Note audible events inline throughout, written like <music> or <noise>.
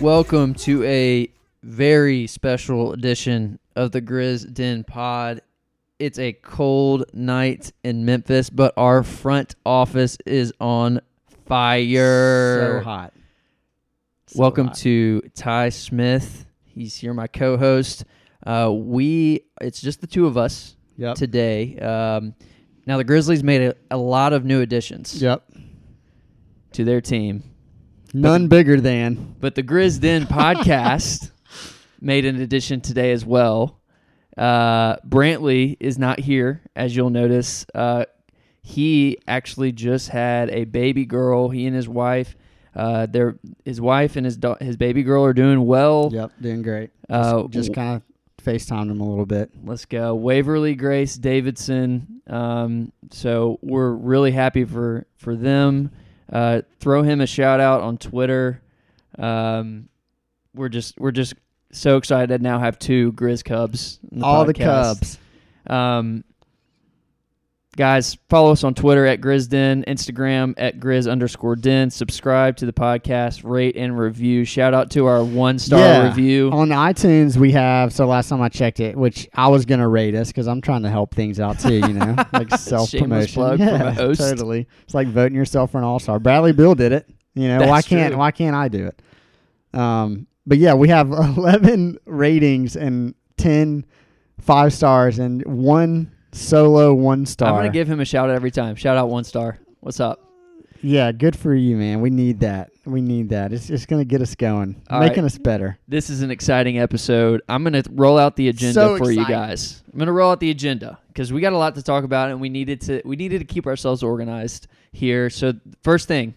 Welcome to a very special edition of the Grizz Den Pod. It's a cold night in Memphis, but our front office is on fire. So hot. So Welcome hot. to Ty Smith. He's here, my co-host. Uh, we it's just the two of us Yep. today. Um, now the Grizzlies made a, a lot of new additions Yep. to their team. None bigger than. But the Grizz Den podcast <laughs> made an addition today as well. Uh, Brantley is not here, as you'll notice. Uh, he actually just had a baby girl. He and his wife, uh, their his wife and his da- his baby girl are doing well. Yep. Doing great. Uh, just just kind of FaceTimed him a little bit. Let's go, Waverly Grace Davidson. Um, so we're really happy for for them. Uh, throw him a shout out on Twitter. Um, we're just we're just so excited to now have two Grizz Cubs. in All the. Cubs. Um, guys, follow us on Twitter at GrizzDen, Instagram at Grizz underscore Den. Subscribe to the podcast, rate and review. Shout out to our one star Yeah. review. On iTunes, we have. So last time I checked it, which I was gonna rate us because I'm trying to help things out too. You know, <laughs> like self promotion. yeah, totally. It's like voting yourself for an all star. Bradley Beal did it. You know, why can't true. why can't I do it? Um, but yeah, we have <laughs> 11 ratings and 10 five stars and one solo one star. I'm gonna give him a shout out every time. Shout out one star. What's up? Yeah, good for you, man. We need that. We need that. It's just gonna get us going, All making right. us better. This is an exciting episode. I'm gonna roll out the agenda So for you guys. I'm gonna roll out the agenda because we got a lot to talk about, and we needed to we needed to keep ourselves organized here. So first thing,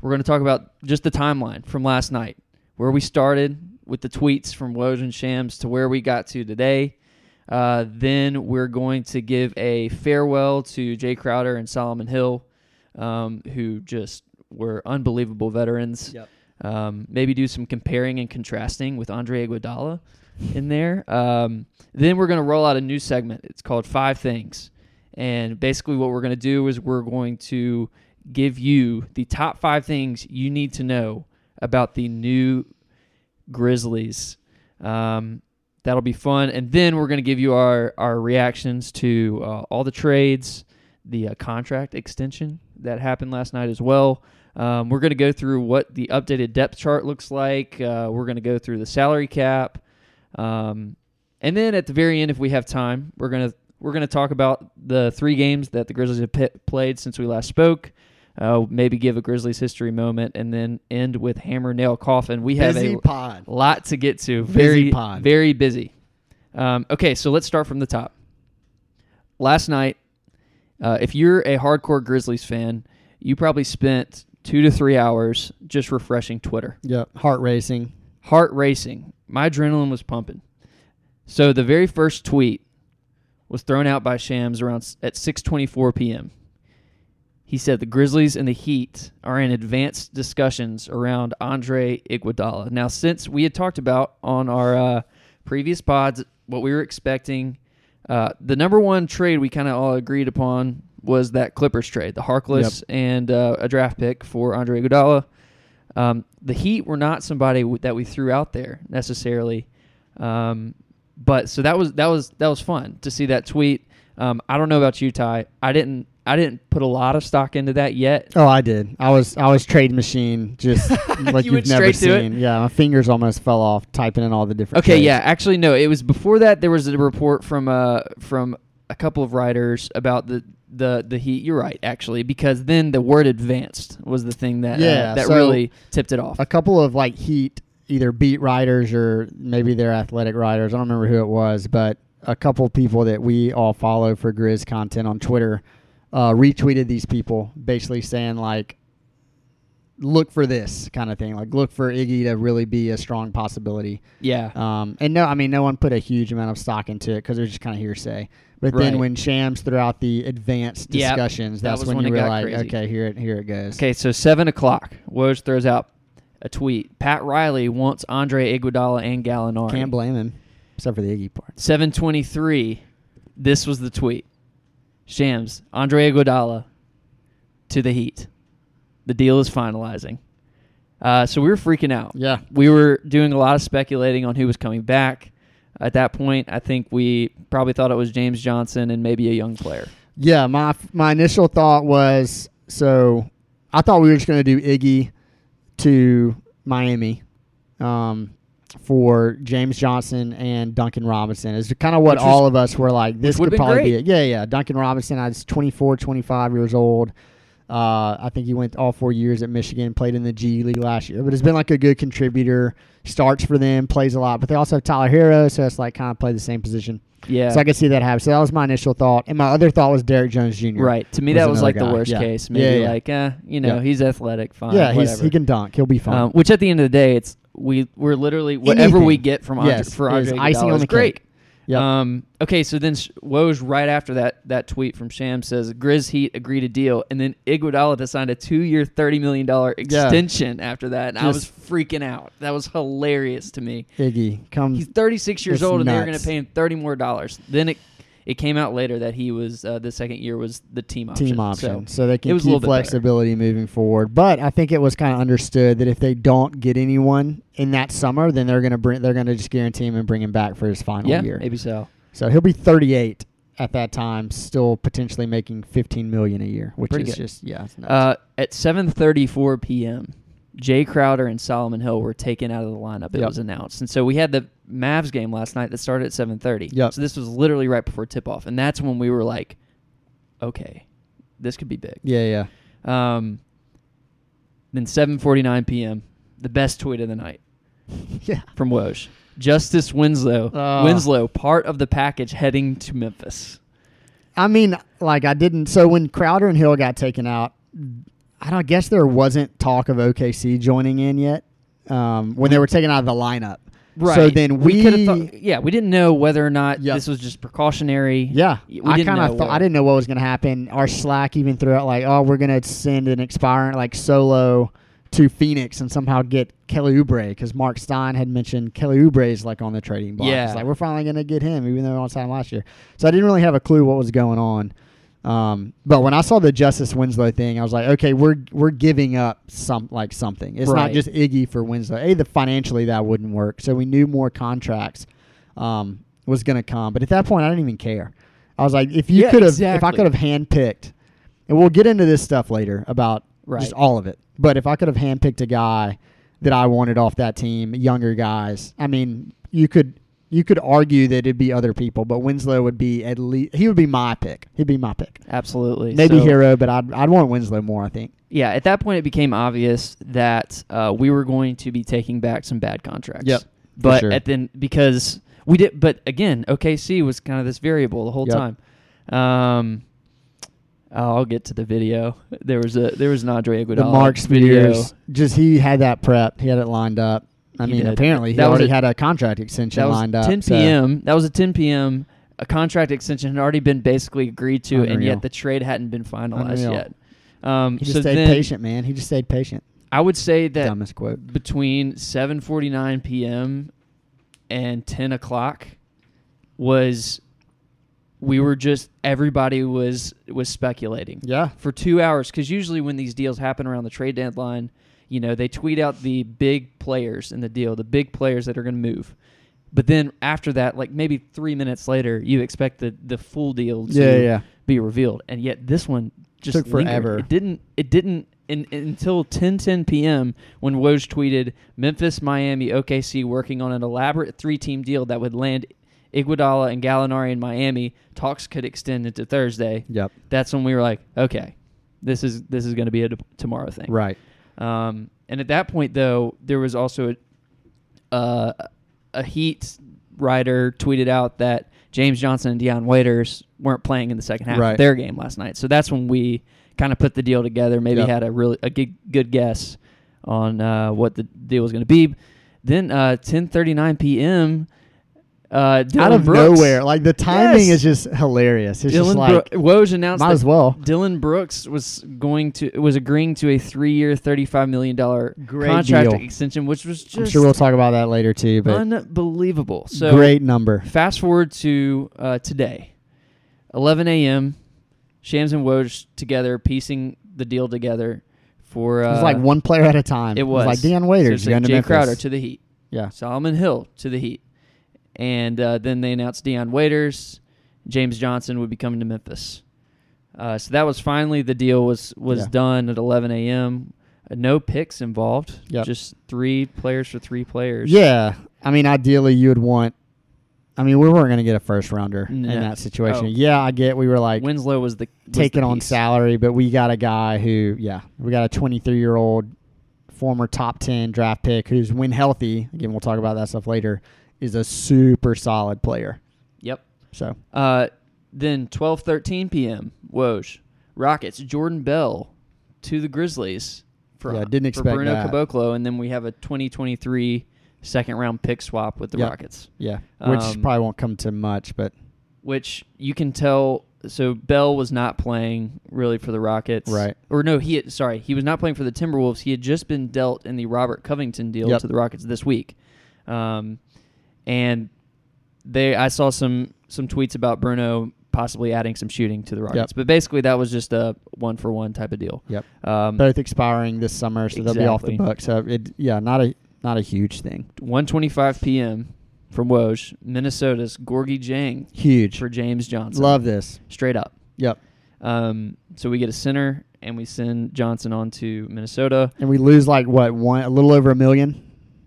we're gonna talk about just the timeline from last night, where we started with the tweets from Woj and Shams to where we got to today. Uh, then we're going to give a farewell to Jae Crowder and Solomon Hill, um, who just were unbelievable veterans. Yep. Um, maybe do some comparing and contrasting with Andre Iguodala in there. Um, then we're going to roll out a new segment. It's called Five Things. And basically, what we're going to do is we're going to give you the top five things you need to know about the new Grizzlies. Um, that'll be fun. And then we're going to give you our, our reactions to uh, all the trades, the uh, contract extension that happened last night as well. Um, we're going to go through what the updated depth chart looks like. Uh, we're going to go through the salary cap, um, and then at the very end, if we have time, we're gonna we're gonna talk about the three games that the Grizzlies have played since we last spoke. Uh, maybe give a Grizzlies history moment, and then end with hammer nail coffin. We have Busy a pod. lot to get to. Busy Very pod. very busy. Um, okay, so let's start from the top. Last night, uh, if you're a hardcore Grizzlies fan, you probably spent two to three hours just refreshing Twitter. Yep. Heart racing. Heart racing. My adrenaline was pumping. So the very first tweet was thrown out by Shams around at 6:24 p.m. He said the Grizzlies and the Heat are in advanced discussions around Andre Iguodala. Now, since we had talked about on our uh, previous pods what we were expecting, uh, the number one trade we kind of all agreed upon was that Clippers trade, the Harkless and uh, a draft pick for Andre Iguodala. Um, the Heat were not somebody w- that we threw out there necessarily, um, but so that was that was that was fun to see that tweet. Um, I don't know about you, Ty. I didn't I didn't put a lot of stock into that yet. Oh, I did. I was I was trade machine, just <laughs> like You you've went never straight to it? seen. Yeah, my fingers almost fell off typing in all the different. Okay, trades. yeah, actually no, it was before that. There was a report from uh from a couple of writers about the the the Heat. You're right, actually, because then the word advanced was the thing that uh, Yeah, that so- really tipped it off. a couple of like Heat, either beat writers or maybe they're athletic writers. I don't remember who it was, but a couple people that we all follow for Grizz content on Twitter uh, retweeted these people, basically saying like, "Look for this kind of thing. Like, look for Iggy to really be a strong possibility." yeah, Um, and no, I mean, no one put a huge amount of stock into it because it was just kind of hearsay. But Right. then when Shams threw out the advanced Yep, discussions, that that's when, when you were like, crazy. okay, here it here it goes. Okay, so seven o'clock. Woj throws out a tweet. Pat Riley wants Andre Iguodala and Gallinari. Can't blame him, except for the Iggy part. 723. This was the tweet. Shams, Andre Iguodala to the Heat. The deal is finalizing. Uh, so we were freaking out. Yeah. We were doing a lot of speculating on who was coming back. At that point, I think we probably thought it was James Johnson and maybe a young player. Yeah, my my initial thought was so I thought we were just going to do Iggy to Miami um, for James Johnson and Duncan Robinson. It's kind of what was- all of us were like. This could probably be it. Yeah, yeah. Duncan Robinson, I was 24, 25 years old. Uh, I think he went all four years at Michigan, played in the G League last year, but has been like a good contributor. Starts for them, plays a lot, but they also have Tyler Herro, so it's like kind of play the same position. Yeah. So I could see that happen. So that was my initial thought, and my other thought was Derrick Jones Jr. right. To me, was that was like the worst Yeah. case. Yeah, Maybe yeah. like, eh, you know, Yeah. he's athletic, fine. Yeah, he's, he can dunk. He'll be fine. Um, which at the end of the day, it's we we're literally whatever we get from Andre, yes, for is Andre icing on the great. cake. Yep. Um, okay, so then Woj right after that that tweet from Sham says Grizz Heat agreed to deal, and then Iguodala to sign a two year, thirty million dollar extension after that, and I was freaking out. That was hilarious to me. Iggy comes. He's thirty six years old, and they were going to pay him thirty more dollars. Then it it came out later that he was uh, the second year was the team option. team So, option, so, they it can was a little keep flexibility moving forward. But I think it was kind of understood that if they don't get anyone in that summer, then they're gonna bring they're gonna just guarantee him and bring him back for his final yeah, year. maybe so. So he'll be 38 at that time, still potentially making 15 million a year, which Pretty is good. just yeah. Uh, at 7:34 p.m., Jae Crowder and Solomon Hill were taken out of the lineup. It Yep. was announced, and so we had the Mavs game last night that started at 7:30. Yep. So this was literally right before tip-off, and that's when we were like, "Okay, this could be big." yeah, yeah. Um, then 7:49 p.m., the best tweet of the night <laughs> Yeah. from Woj. Justise Winslow, Oh. Winslow, part of the package heading to Memphis. I mean, like I didn't. So when Crowder and Hill got taken out, I don't guess there wasn't talk of OKC joining in yet. Um, when they were taken out of the lineup, Right. So then we, could have thought, yeah, we didn't know whether or not Yep. this was just precautionary. yeah, We I kind of thought I didn't know what was going to happen. Our Slack even threw out like, oh, we're going to send an expiring like solo to Phoenix and somehow get Kelly Oubre because Marc Stein had mentioned Kelly Oubre is like on the trading block. Yeah. it's like we're finally going to get him, even though we on him last year. So I didn't really have a clue what was going on. Um, but when I saw the Justise Winslow thing, I was like, okay, we're we're giving up some like something. It's Right. not just Iggy for Winslow. A, the financially that wouldn't work. So we knew more contracts um, was going to come. But at that point, I didn't even care. I was like, if you Yeah, could have, if I could have handpicked, and we'll get into this stuff later about Right. just all of it. But if I could have handpicked a guy that I wanted off that team, younger guys, I mean, you could you could argue that it'd be other people, but Winslow would be at least he would be my pick. He'd be my pick. Absolutely. Maybe So- Herro, but I'd I'd want Winslow more. I think. Yeah, at that point, it became obvious that uh, we were going to be taking back some bad contracts. Yep, But sure. at then because we did, but again, OKC was kind of this variable the whole Yep. time. Um, I'll get to the video. There was a there was an Andre Iguodala The Mark video. Just he had that prep. He had it lined up. I mean, did. apparently he That already a- had a contract extension That was lined up. 10 so- p.m. That was a 10 p.m. A contract extension had already been basically agreed to, and yet the trade hadn't been finalized Unreal. yet. Um, He so just stayed then patient, man. He just stayed patient. I would say that Dumbest quote. between 7:49 p.m. and 10 o'clock was we were just everybody was was speculating Yeah. for two hours because usually when these deals happen around the trade deadline, you know they tweet out the big players in the deal, the big players that are going to move. But then after that, like maybe three minutes later, you expect the the full deal to Yeah, yeah. be revealed, and yet this one just Took lingered. forever. It didn't. It didn't in, until 10:10 p.m. when Woj tweeted Memphis, Miami, OKC working on an elaborate three-team deal that would land Iguodala and Gallinari in Miami. Talks could extend into Thursday. Yep. That's when we were like, okay, this is this is going to be a tomorrow thing. Right. Um, and at that point, though, there was also a, uh, a Heat writer tweeted out that James Johnson and Dion Waiters weren't playing in the second half Right. of their game last night. So that's when we kind of put the deal together. Maybe Yep. had a really a good, good guess on uh, what the deal was going to be. Then uh, 10:39 p.m. Uh, Dillon Out of Brooks, nowhere, like the timing Yes. is just hilarious. It's Dillon just like Brooks, Woj announced might that as well. Dillon Brooks was going to was agreeing to a three-year, thirty-five million dollar Great contract deal. extension, which was just I'm sure we'll talk about that later too. But unbelievable. So great number. Fast forward to uh, today, 11 a.m. Shams and Woj together piecing the deal together for uh, it was like one player at a time. It was, like Dion so Waiters it's going like to Jae Memphis. Crowder to the Heat. yeah, Solomon Hill to the Heat, and uh, then they announced Dion Waiters, James Johnson would be coming to Memphis. Uh, so that was finally the deal was was Yeah. done at 11 a.m. No picks involved, Yep. just three players for three players. yeah. I mean, ideally, you would want. I mean, we weren't going to get a first rounder No. in that situation. Oh. Yeah, I get. We were like Winslow was the was taking the on salary, but we got a guy who, yeah, we got a 23 year old former top 10 draft pick who's, when healthy, again, we'll talk about that stuff later, is a super solid player. Yep. So, Uh, then 12:13 p.m. Woj Rockets Jordan Bell to the Grizzlies for Yeah, didn't for expect Bruno that. Caboclo, and then we have a 2023 second round pick swap with the Yep. Rockets. yeah, which Um, probably won't come to much, but which you can tell. So Bell was not playing really for the Rockets, Right. Or no, he had, sorry, he was not playing for the Timberwolves. He had just been dealt in the Robert Covington deal Yep. to the Rockets this week, um, and they I saw some some tweets about Bruno possibly adding some shooting to the Rockets, but basically that was just a one for one type of deal. Yep. Um, both expiring this summer, so they'll be off the Exactly. book. So, it, yeah, not a not a huge thing. 1:25 p.m. from Woj, Minnesota's Gorgui Dieng Huge. for James Johnson. Love this. straight up. Yep. Um, so we get a center and we send Johnson on to Minnesota. And we lose like what one a little over a million.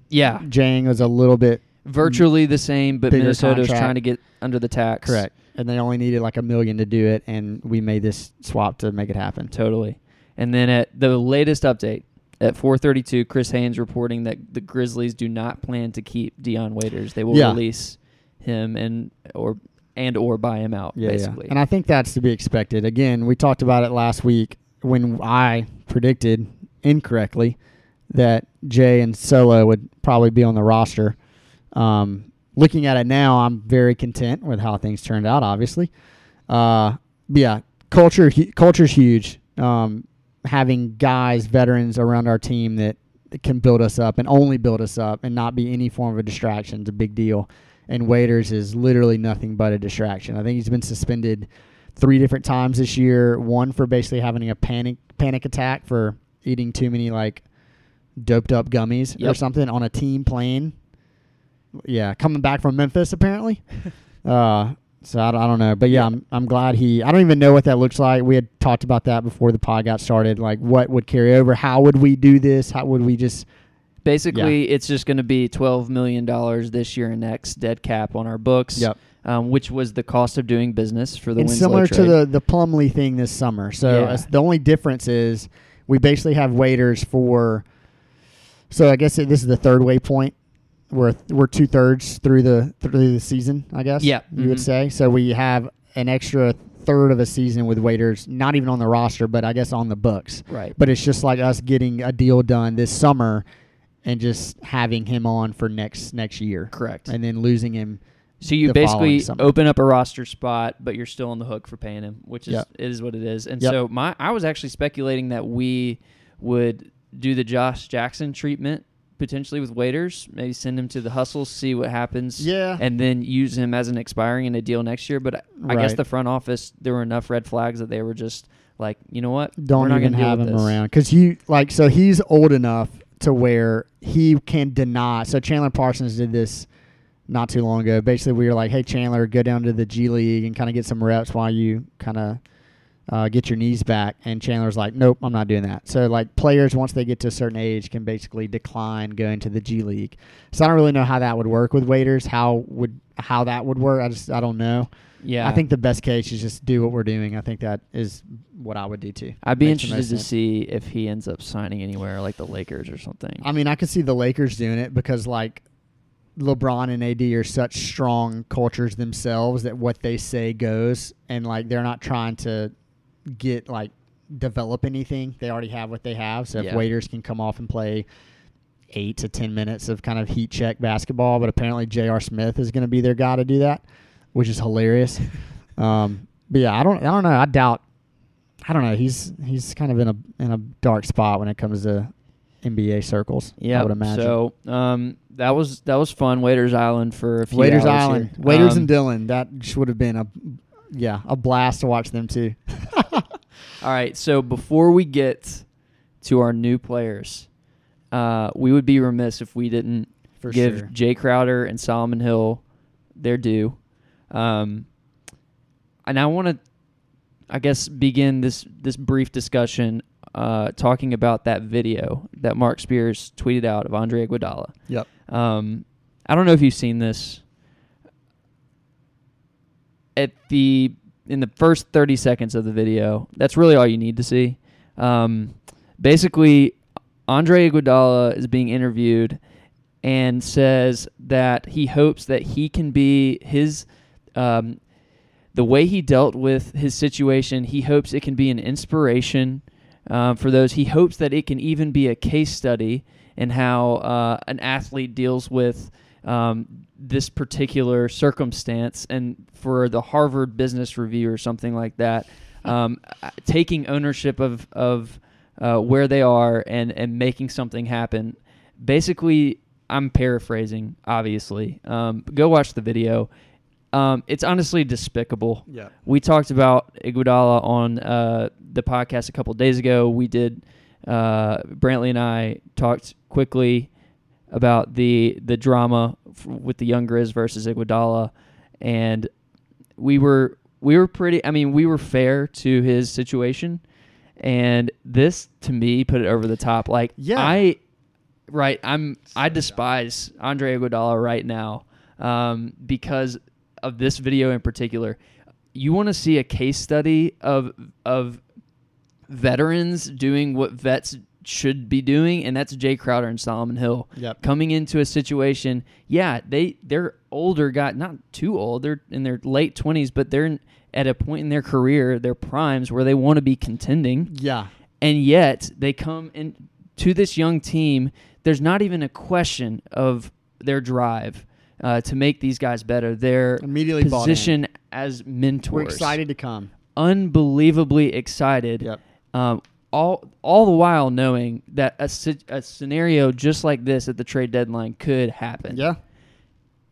Yeah, Dieng was a little bit virtually the same, but Bigger Minnesota's contract. trying to get under the tax. correct, and they only needed like a million to do it, and we made this swap to make it happen. Totally. And then at the latest update at 4:32, Chris Haynes reporting that the Grizzlies do not plan to keep Dion Waiters. They will Yeah. release him and or and or buy him out. Yeah, basically. yeah. And I think that's to be expected. Again, we talked about it last week when I predicted incorrectly that Jae and Solo would probably be on the roster. Um, looking at it now, I'm very content with how things turned out. Obviously, uh, yeah, culture hu- culture's huge. Um, having guys, veterans around our team that, that can build us up and only build us up and not be any form of a distraction is a big deal. And Waiters is literally nothing but a distraction. I think he's been suspended three different times this year. One for basically having a panic panic attack for eating too many like doped up gummies or something on a team plane. Yeah, coming back from Memphis apparently. <laughs> uh, so I, don't- I don't know, but yeah, Yeah. I'm I'm glad he. I don't even know what that looks like. We had talked about that before the pod got started. Like, what would carry over? How would we do this? How would we just? Basically, it's just going to be twelve million dollars this year and next dead cap on our books. Um, which was the cost of doing business for the and Winslow similar trade. to the the Plumlee thing this summer. So Yeah. uh, the only difference is we basically have waiters for. So I guess it, this is the third waypoint. We're we're two thirds through the through the season. I guess. Yeah. you would Mhm. say. So we have an extra third of a season with waiters, not even on the roster, but I guess on the books. right. But it's just like us getting a deal done this summer, and just having him on for next next year, Correct. and then losing him. So you basically open up a roster spot, but you're still on the hook for paying him, which is Yep. it is what it is. And Yep. so my I was actually speculating that we would do the Josh Jackson treatment potentially with waiters, maybe send him to the hustle, see what happens, Yeah. and then use him as an expiring in a deal next year. But I, I guess the front office there were enough red flags that they were just like, you know what, don't we're not even have him this. around because he, like so he's old enough to where he can deny. So Chandler Parsons did this not too long ago. Basically, we were like, "Hey Chandler, go down to the G League and kind of get some reps while you kind of uh, get your knees back." And Chandler's like, "Nope, I'm not doing that." So like players once they get to a certain age can basically decline going to the G League. So I don't really know how that would work with waiters. How would how that would work? I just I don't know. Yeah, I think the best case is just do what we're doing. I think that is what I would do too. I'd be Makes interested to see if he ends up signing anywhere like the Lakers or something. I mean, I could see the Lakers doing it because like LeBron and AD are such strong cultures themselves that what they say goes, and like they're not trying to get like develop anything. They already have what they have. So if waiters can come off and play eight to ten minutes of kind of heat check basketball, but apparently J.R. Smith is going to be their guy to do that, which is hilarious. <laughs> um, but yeah, I don't, I don't know. I doubt. I don't know. He's he's kind of in a in a dark spot when it comes to NBA circles. Yeah, I would imagine. So um, that was that was fun. Waiters Island for a few Waiters Island, here. Waiters Um, and Dillon. That just would have been a, yeah, a blast to watch them too. <laughs> All right, so before we get to our new players, uh, we would be remiss if we didn't For give sure. Jae Crowder and Solomon Hill their due. Um, and I want to, I guess, begin this this brief discussion uh, talking about that video that Marc Spears tweeted out of Andre Iguodala. Yep. Um, I don't know if you've seen this. At the in the first 30 seconds of the video, that's really all you need to see. Um, basically, Andre Iguodala is being interviewed and says that he hopes that he can be his um, the way he dealt with his situation. He hopes it can be an inspiration um, for those. He hopes that it can even be a case study in how uh, an athlete deals with um, this particular circumstance. And for the Harvard Business Review or something like that, um, taking ownership of of uh, where they are and and making something happen. Basically, I'm paraphrasing, obviously. Um, go watch the video. Um, it's honestly despicable. Yeah. We talked about Iguodala on uh, the podcast a couple days ago. We did. Uh, Brantley and I talked quickly about the the drama f- with the young Grizz versus Iguodala, and we were we were pretty. I mean, we were fair to his situation, and this to me put it over the top. Like Yeah. I, right, I'm I despise Andre Iguodala right now um, because of this video in particular. You want to see a case study of of veterans doing what vets should be doing, and that's Jae Crowder and Solomon Hill Yep. coming into a situation. Yeah, they they're older, got not too old. They're in their late twenties, but they're at a point in their career, their primes, where they want to be contending, Yeah. and yet they come in to this young team. There's not even a question of their drive uh, to make these guys better. Their Immediately position as mentors. We're excited to come. unbelievably excited. Yep. Um, all all the while knowing that a, a scenario just like this at the trade deadline could happen. Yeah.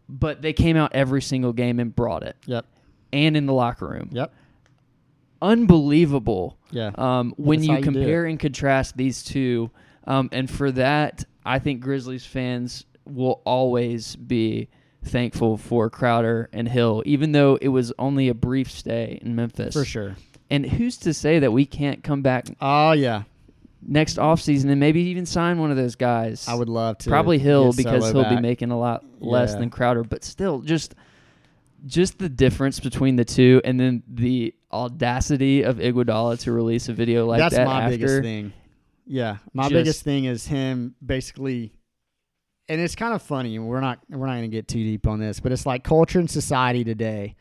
But they came out every single game and brought it, Yep. and in the locker room. Yep. Unbelievable. Yeah. Um, when you you compare and contrast these two, um, and for that, I think Grizzlies fans will always be thankful for Crowder and Hill, even though it was only a brief stay in Memphis. For sure. And who's to say that we can't come back Oh yeah. next offseason and maybe even sign one of those guys? I would love to. Probably Hill because he'll be making a lot less Yeah. than Crowder, but still just just the difference between the two and then the audacity of Iguodala to release a video like That's that my after. biggest thing. Yeah, my Just- biggest thing is him basically, and it's kind of funny. and We're not we're not going to get too deep on this, but it's like culture and society today.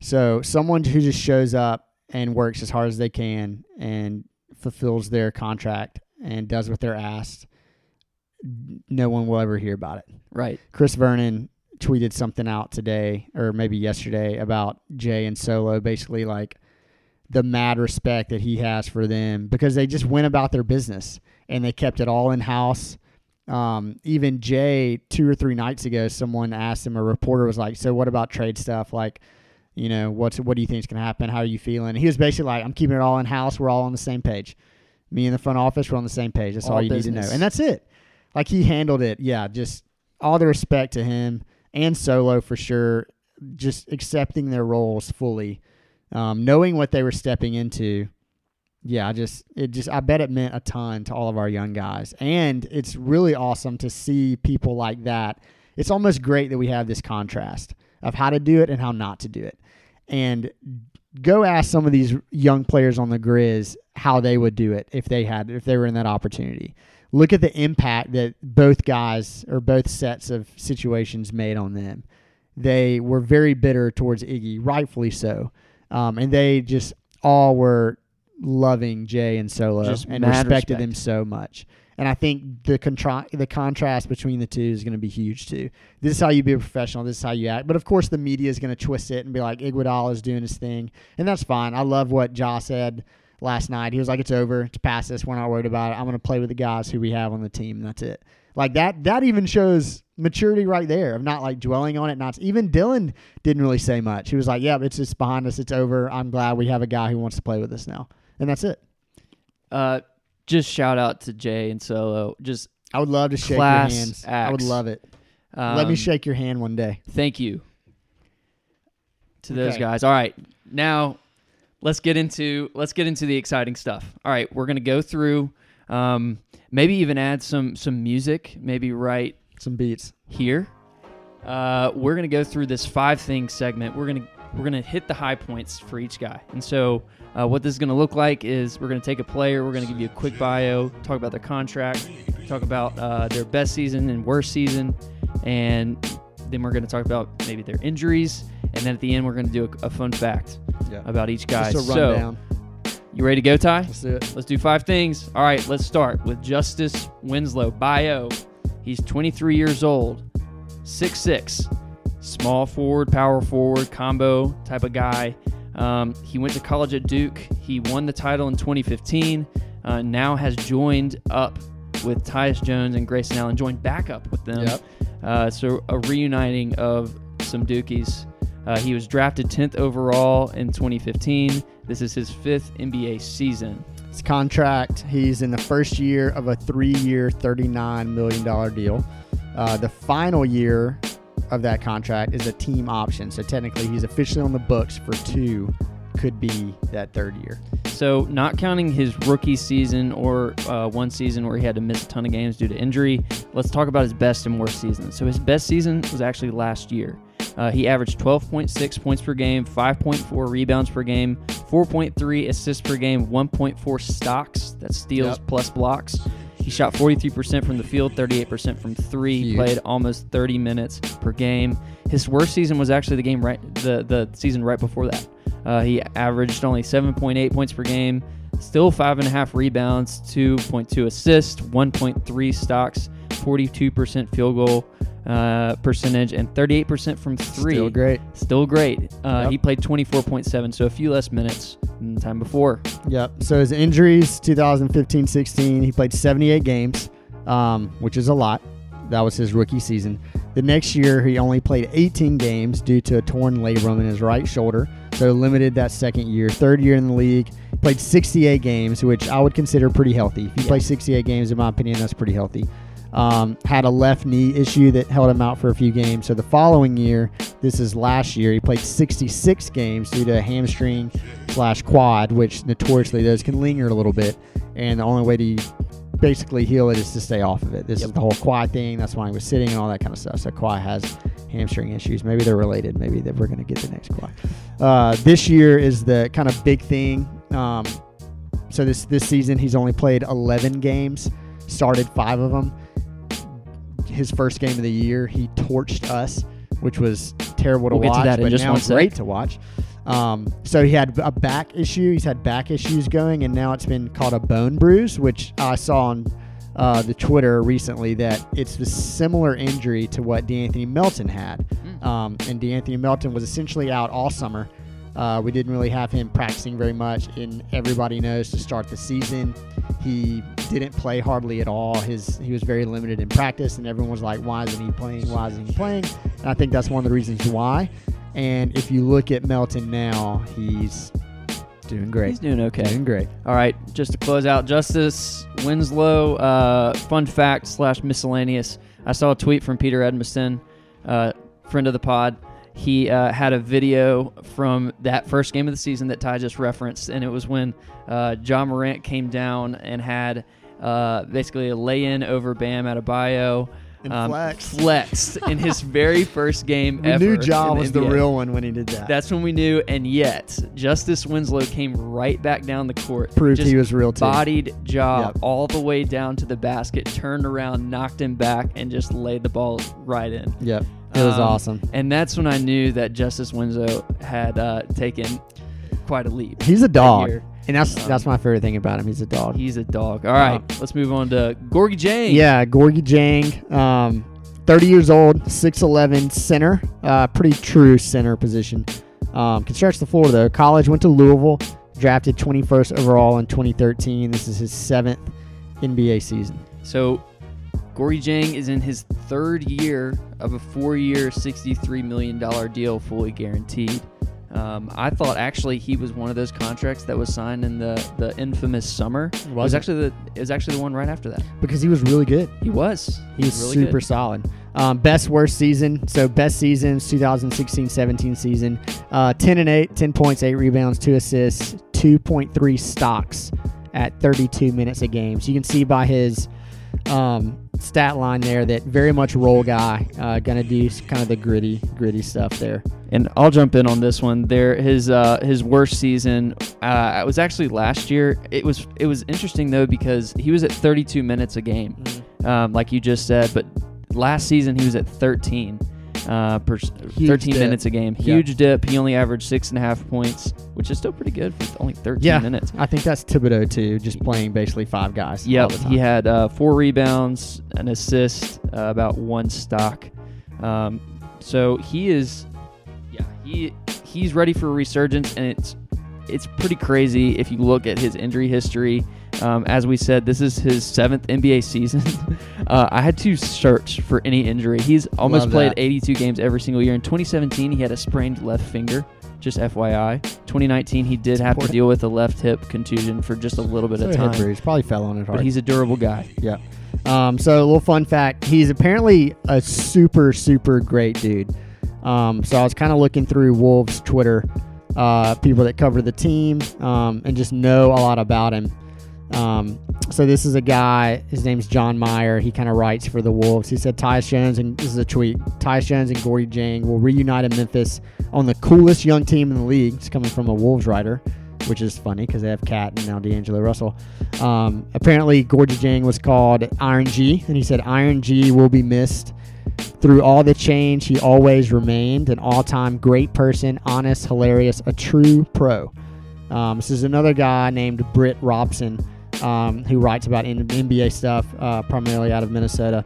So someone who just shows up and works as hard as they can and fulfills their contract and does what they're asked, no one will ever hear about it. Right. Chris Vernon tweeted something out today or maybe yesterday about Jae and Solo, basically like the mad respect that he has for them because they just went about their business and they kept it all in house. Um, even Jae, two or three nights ago, someone asked him, a reporter was like, So what about trade stuff? Like, you know, what's what do you think is gonna happen? How are you feeling? He was basically like, I'm keeping it all in house, we're all on the same page. Me in the front office, we're on the same page. That's all, All you need to know. And that's it. Like he handled it, yeah, just all the respect to him and Solo for sure, just accepting their roles fully, um, knowing what they were stepping into. Yeah, I just it just I bet it meant a ton to all of our young guys, and it's really awesome to see people like that. It's almost great that we have this contrast of how to do it and how not to do it, and go ask some of these young players on the Grizz how they would do it if they had if they were in that opportunity. Look at the impact that both guys or both sets of situations made on them. They were very bitter towards Iggy, rightfully so, um, and they just all were loving Jae and Solo Just and respected respect. them so much. And I think the contra- the contrast between the two is going to be huge too. This is how you be a professional. This is how you act. But of course, the media is going to twist it and be like, Iguodala is doing his thing, and that's fine. I love what Ja said last night. He was like, "It's over. It's past us. We're not worried about it. I'm going to play with the guys who we have on the team. And that's it." Like that. That even shows maturity right there of not like dwelling on it. Not even Dillon didn't really say much. He was like, "Yeah, it's just behind us. It's over. I'm glad we have a guy who wants to play with us now." And that's it. Uh, just shout out to Jae and Solo. Just I would love to shake Class your hands. I would love it. um, Let me shake your hand one day. Thank you to those Okay. guys. All right, now let's get into let's get into the exciting stuff. All right, we're gonna go through, um, maybe even add some some music, maybe right Some beats. here. Uh, we're gonna go through this five things segment. We're gonna we're gonna hit the high points for each guy, and so uh, what this is gonna look like is we're gonna take a player, we're gonna give you a quick bio, talk about their contract, talk about uh, their best season and worst season, and then we're gonna talk about maybe their injuries, and then at the end we're gonna do a, a fun fact Yeah. about each guy. Just a so you ready to go, Ty? Let's do it. Let's do five things. All right, let's start with Justise Winslow. Bio. He's 23 years old, 6'6, small forward, power forward, combo type of guy. Um, he went to college at Duke. He won the title in 2015. Uh, now has joined up with Tyus Jones and Grayson Allen, joined back up with them. Yep. Uh, so a reuniting of some Dukies. Uh, he was drafted 10th overall in 2015. This is his fifth NBA season. His contract, he's in the first year of a three year, $39 million deal. Uh, the final year of that contract is a team option. So technically, he's officially on the books for two, could be that third year. So, not counting his rookie season or uh, one season where he had to miss a ton of games due to injury, let's talk about his best and worst season. So, his best season was actually last year. Uh, he averaged 12.6 points per game, 5.4 rebounds per game, 4.3 assists per game, 1.4 stocks, that's steals Yep. plus blocks. He shot 43% from the field, 38% from three. Huge. played almost 30 minutes per game. His worst season was actually the game right the the season right before that. Uh, he averaged only 7.8 points per game, still five and a half rebounds, 2.2 assists, 1.3 stocks, 42% field goal uh, percentage, and 38% from three. Still great. Still great. Uh, Yep. He played 24.7, so a few less minutes than the time before. Yep. So his injuries, 2015 16, he played 78 games, um, which is a lot. That was his rookie season. The next year, he only played 18 games due to a torn labrum in his right shoulder, so limited that second year. Third year in the league, played 68 games, which I would consider pretty healthy. If you Yeah. play 68 games, in my opinion, that's pretty healthy. Um, had a left knee issue that held him out for a few games. So the following year, this is last year, he played 66 games due to a hamstring slash quad, which notoriously those can linger a little bit. And the only way to basically heal it is to stay off of it. This is the whole quad thing. That's why he was sitting and all that kind of stuff. So quad has hamstring issues. Maybe they're related. Maybe that we're going to get the next quad. Uh, this year is the kind of big thing. Um, so this this season he's only played 11 games, started five of them. His first game of the year, he torched us, which was terrible to We'll to watch. in but just now it's great to watch. Um, so he had a back issue. He's had back issues going, and now it's been called a bone bruise, which I saw on uh, the Twitter recently that it's a similar injury to what DeAnthony Melton had. Mm. Um, and DeAnthony Melton was essentially out all summer. Uh, we didn't really have him practicing very much, and everybody knows to start the season, he didn't play hardly at all. His he was very limited in practice, and everyone was like, "Why isn't he playing? Why isn't he playing?" And I think that's one of the reasons why. And if you look at Melton now, he's doing great. He's doing okay. Doing great. All right, just to close out, Justise Winslow. Uh, fun fact slash miscellaneous. I saw a tweet from Peter Edmiston, uh, friend of the pod. He uh, had a video from that first game of the season that Ty just referenced, and it was when uh, Ja Morant came down and had uh, basically a lay-in over Bam Adebayo. And flexed. flexed in his <laughs> very first game We ever. knew Ja was the NBA. real one when he did that. That's when we knew, and yet Justise Winslow came right back down the court. proved he was real too. bodied Ja Yep. all the way down to the basket, turned around, knocked him back, and just laid the ball right in. Yep. It was Um, awesome. And that's when I knew that Justise Winslow had uh, taken quite a leap. He's a dog. year. And that's Um, that's my favorite thing about him. He's a dog. He's a dog. All right, let's move on to Gorgui Dieng. Yeah, Gorgui Dieng, um, 30 years old, 6'11 center, uh, pretty true center position. Um, can stretch the floor though. College went to Louisville, drafted 21st overall in 2013. This is his seventh NBA season. So Gorgui Dieng is in his third year of a four-year, $63 million deal, fully guaranteed. Um, I thought actually he was one of those contracts that was signed in the, the infamous summer. It was Was it? actually the it was actually the one right after that. because he was really good. He was. He He's was really super good. solid. Um, best worst season. So best seasons 2016-17 season. Uh, 10 and 8, 10 points, 8 rebounds, 2 assists, 2.3 stocks at 32 minutes a game. So you can see by his um, stat line there that very much role guy. Uh, gonna do kind of the gritty, gritty stuff there. And I'll jump in on this one. There, his uh, his worst season uh, it was actually last year. It was it was interesting though because he was at 32 minutes a game, um, like you just said. But last season he was at 13, uh, per, 13 dip. minutes a game. Yeah. Huge dip. He only averaged six and a half points, which is still pretty good for only 13 Yeah. minutes. I think that's Thibodeau too, just playing basically five guys. Yep, he had uh, four rebounds, an assist, uh, about one stock. Um, so he is, yeah, he he's ready for a resurgence, and it's it's pretty crazy if you look at his injury history. Um, as we said, this is his seventh NBA season. <laughs> uh, I had to search for any injury. He's almost Love played that. 82 games every single year. In 2017, he had a sprained left finger. Just FYI. 2019, he did have to deal with a left hip contusion for just a little bit So of time. bruise. Probably fell on it hard. But he's a durable guy. Yeah. Um, so a little fun fact: he's apparently a super, super great dude. Um, so I was kind of looking through Wolves Twitter, uh, people that cover the team, um, and just know a lot about him. Um, so this is a guy. His name's John Meyer. He kind of writes for the Wolves. He said Tyus Jones and this is a tweet. Tyus Jones and Gorgui Dieng will reunite in Memphis on the coolest young team in the league. It's coming from a Wolves writer, which is funny because they have KAT and now D'Angelo Russell. Um, apparently, Gorgui Dieng was called Iron G, and he said Iron G will be missed. Through all the change, he always remained an all-time great person, honest, hilarious, a true pro. Um, this is another guy named Britt Robson um, who writes about NBA stuff, uh, primarily out of Minnesota.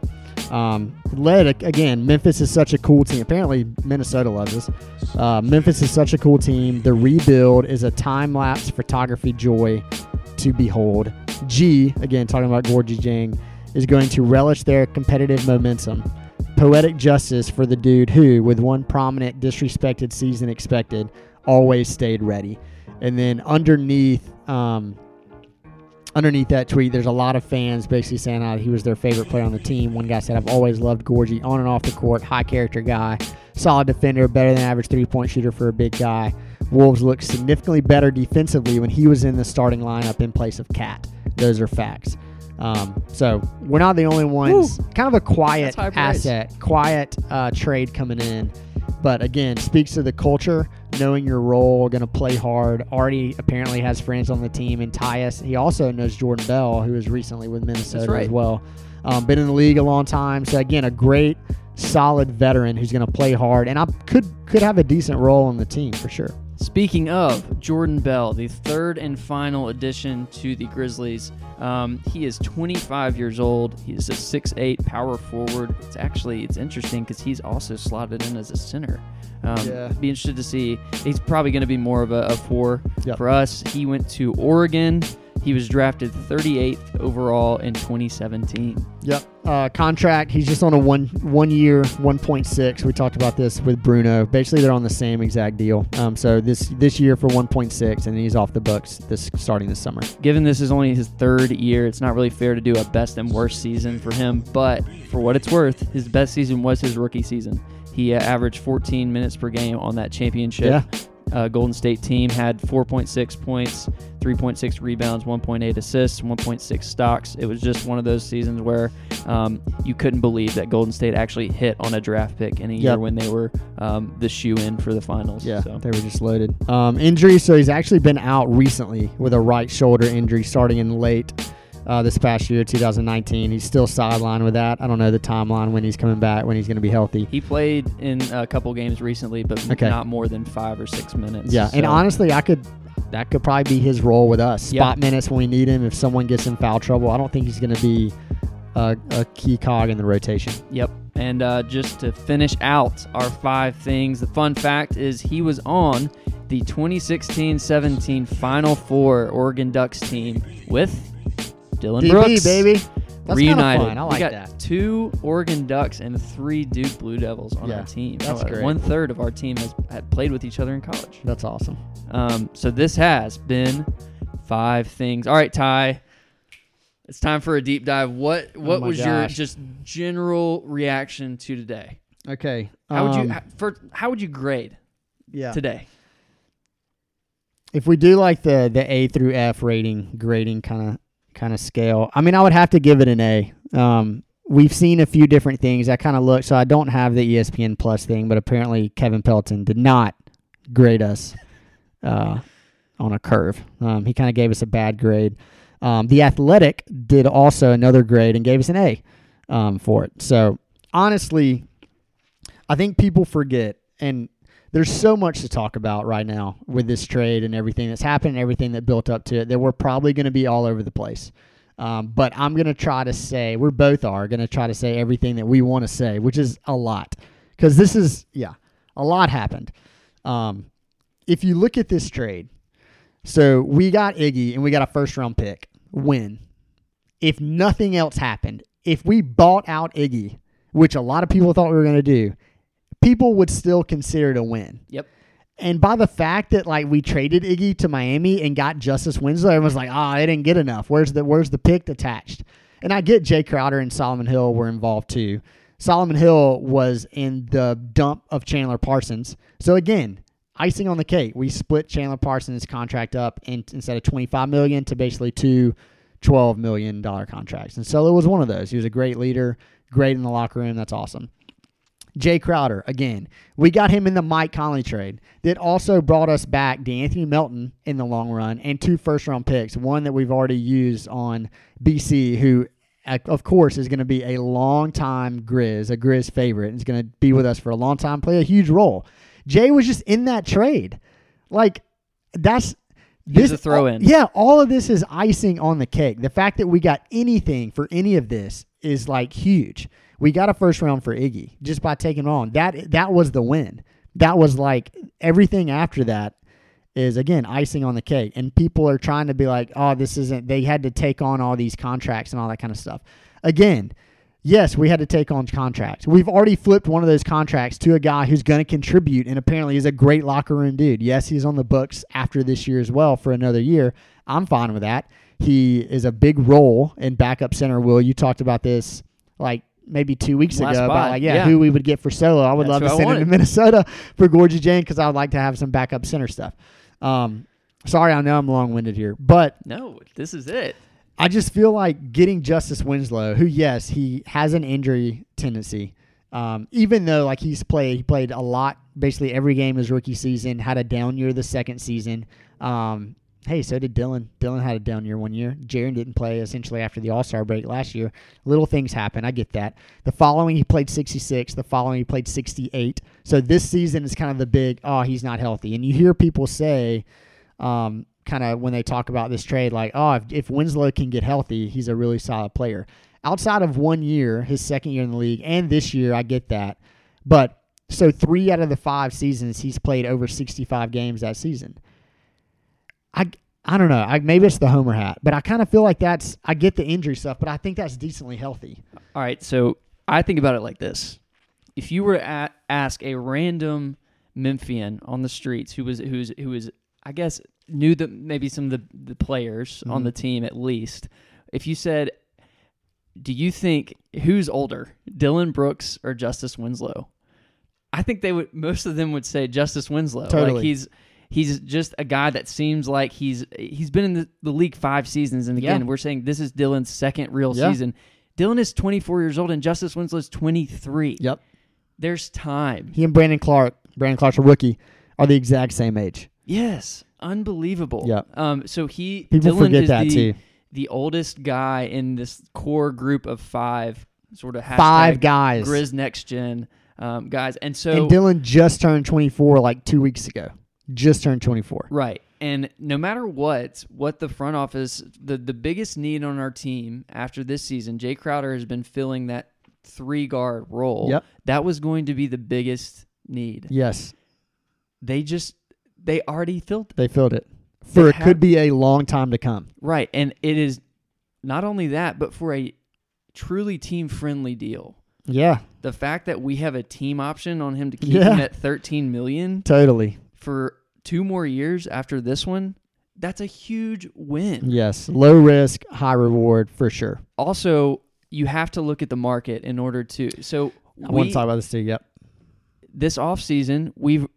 Um, led again. Memphis is such a cool team. Apparently, Minnesota loves us. Uh, Memphis is such a cool team. The rebuild is a time lapse photography joy to behold. G again talking about Gorgui Dieng is going to relish their competitive momentum. Poetic justice for the dude who, with one prominent disrespected season expected, always stayed ready. And then underneath, um, underneath that tweet, there's a lot of fans basically saying how he was their favorite player on the team. One guy said, "I've always loved Gorgui on and off the court, high character guy, solid defender, better than average three point shooter for a big guy." Wolves looked significantly better defensively when he was in the starting lineup in place of KAT. Those are facts. Um, so we're not the only ones. Kind of a quiet That's high praise. asset, quiet uh, trade coming in. But again, speaks to the culture, knowing your role, going to play hard. Already apparently has friends on the team. And Tyus, he also knows Jordan Bell, who was recently with Minnesota right. as well. Um, been in the league a long time. So again, a great, solid veteran who's going to play hard, and I could could have a decent role on the team for sure. Speaking of Jordan Bell, the third and final addition to the Grizzlies, um, he is 25 years old. He is a 6'8 power forward. It's actually it's interesting because he's also slotted in as a center. Um, Yeah. Be interested to see. He's probably going to be more of a, a four Yep. for us. He went to Oregon. He was drafted 38th overall in 2017. Yep. Uh, contract. He's just on a one one year, one point six. We talked about this with Bruno. Basically, they're on the same exact deal. Um, so this this year for one point six, and he's off the books this starting this summer. given this is only his third year, it's not really fair to do a best and worst season for him. But for what it's worth, his best season was his rookie season. He uh, averaged 14 minutes per game on that championship. Yeah. Uh, Golden State team had 4.6 points, 3.6 rebounds, 1.8 assists, 1.6 stocks. It was just one of those seasons where um, you couldn't believe that Golden State actually hit on a draft pick in a year when they were um, the shoe in for the finals. Yeah, So. they were just loaded. Um, injury. So he's actually been out recently with a right shoulder injury, starting in late uh, this past year, 2019. He's still sidelined with that. I don't know the timeline when he's coming back, when he's going to be healthy. He played in a couple games recently, but Okay. not more than five or six minutes. Yeah, and honestly, I could. That could probably be his role with us. Spot minutes when we need him. If someone gets in foul trouble, I don't think he's going to be a, a key cog in the rotation. Yep. And uh, just to finish out our five things, the fun fact is he was on the 2016-17 Final Four Oregon Ducks team with Dillon DB, Brooks, baby. That's reunited. fun. I we like got that. two Oregon Ducks and three Duke Blue Devils on Yeah, our team. that's great. One third of our team has had played with each other in college. That's awesome. Um, so this has been five things. All right, Ty. It's time for a deep dive. What what Oh was your just general reaction to today? Okay. How would you um, how, for how would you grade yeah. today? if we do like the the A through F rating grading kind of kind of scale, I mean, I would have to give it an A. Um, we've seen a few different things. I kind of look, so I don't have the ESPN Plus thing, but apparently Kevin Pelton did not grade us uh, on a curve. Um, he kind of gave us a bad grade. Um, the Athletic did also another grade and gave us an A um, for it. So honestly, I think people forget, and there's so much to talk about right now with this trade and everything that's happened and everything that built up to it that we're probably going to be all over the place. Um, but I'm going to try to say, we're both are going to try to say everything that we want to say, which is a lot. Because this is, yeah, a lot happened. Um, if you look at this trade, so we got Iggy and we got a first round pick. Win. If nothing else happened, if we bought out Iggy, which a lot of people thought we were going to do, people would still consider it a win. Yep. And by the fact that like we traded Iggy to Miami and got Justise Winslow, everyone's like, ah, they didn't get enough. Where's the where's the pick attached? And I get Jae Crowder and Solomon Hill were involved too. Solomon Hill was in the dump of Chandler Parsons. So again, icing on the cake. We split Chandler Parsons' contract up in, instead of 25 million to basically two 12 million dollar contracts. And Solo was one of those. He was a great leader, great in the locker room. That's awesome. Jae Crowder, again, we got him in the Mike Conley trade that also brought us back De'Anthony Melton in the long run and two first round picks. One that we've already used on BC, who, of course, is going to be a long time Grizz, a Grizz favorite, and is going to be with us for a long time, play a huge role. Jae was just in that trade. Like, that's. Was a throw-in. Yeah, all of this is icing on the cake. The fact that we got anything for any of this is like huge. We got a first round for Iggy just by taking on. That that was the win. That was like everything after that is again icing on the cake. And people are trying to be like, "Oh, this isn't they had to take on all these contracts and all that kind of stuff." Again, yes, we had to take on contracts. We've already flipped one of those contracts to a guy who's going to contribute and apparently is a great locker room dude. Yes, he's on the books after this year as well for another year. I'm fine with that. He is a big role in backup center. Will you talked about this like maybe two weeks Last ago about like yeah, yeah. who we would get for solo. I would That's love to I send him to Minnesota <laughs> for Gorgui Dieng because I would like to have some backup center stuff. Um, sorry, I know I'm long winded here, but No, this is it. I just feel like getting Justise Winslow, who yes, he has an injury tendency. Um, even though like he's played, he played a lot, basically every game his rookie season. Had a down year the second season. Um, hey, so did Dillon. Dillon had a down year one year. Jaren didn't play essentially after the All Star break last year. Little things happen. I get that. The following he played 66. The following he played 68. So this season is kind of the big. Oh, he's not healthy. And you hear people say, um, kind of when they talk about this trade, like, oh, if, if Winslow can get healthy, he's a really solid player. Outside of one year, his second year in the league, and this year, I get that. But so three out of the five seasons, he's played over 65 games that season. I, I don't know. I, maybe it's the Homer hat, but I kind of feel like that's, I get the injury stuff, but I think that's decently healthy. All right, so I think about it like this: if you were to ask a random Memphian on the streets who was who's who was I guess knew the maybe some of the the players on Mhm. the team at least, if you said, "Do you think who's older, Dillon Brooks or Justise Winslow?" I think they would most of them would say Justise Winslow. Like Totally. he's he's just a guy that seems like he's he's been in the, the league five seasons, and again, Yeah. we're saying this is Dillon's second real Yeah. season. Dillon is 24 years old and Justise Winslow's 23. Yep. There's time. He and Brandon Clarke, Brandon Clarke's a rookie, are the exact same age. Yes, unbelievable. Yep. Um. So he People Dillon forget is that the, too. the oldest guy in this core group of five, sort of Five guys. Grizz Next Gen um, guys, and so and Dillon just turned 24 like two weeks ago. Just turned 24. Right. And no matter what, what the front office, the, the biggest need on our team after this season, Jae Crowder has been filling that three guard role. Yep. That was going to be the biggest need. Yes, They just, they already filled. it. they filled it. For They it have- could be a long time to come. Right. And it is not only that, but for a truly team friendly deal. Yeah, The fact that we have a team option on him to keep Yeah. him at 13 million totally. For two more years after this one, that's a huge win. Yes, low risk, high reward for sure. Also, you have to look at the market in order to. So I want to talk about this too. Yep. this offseason, we've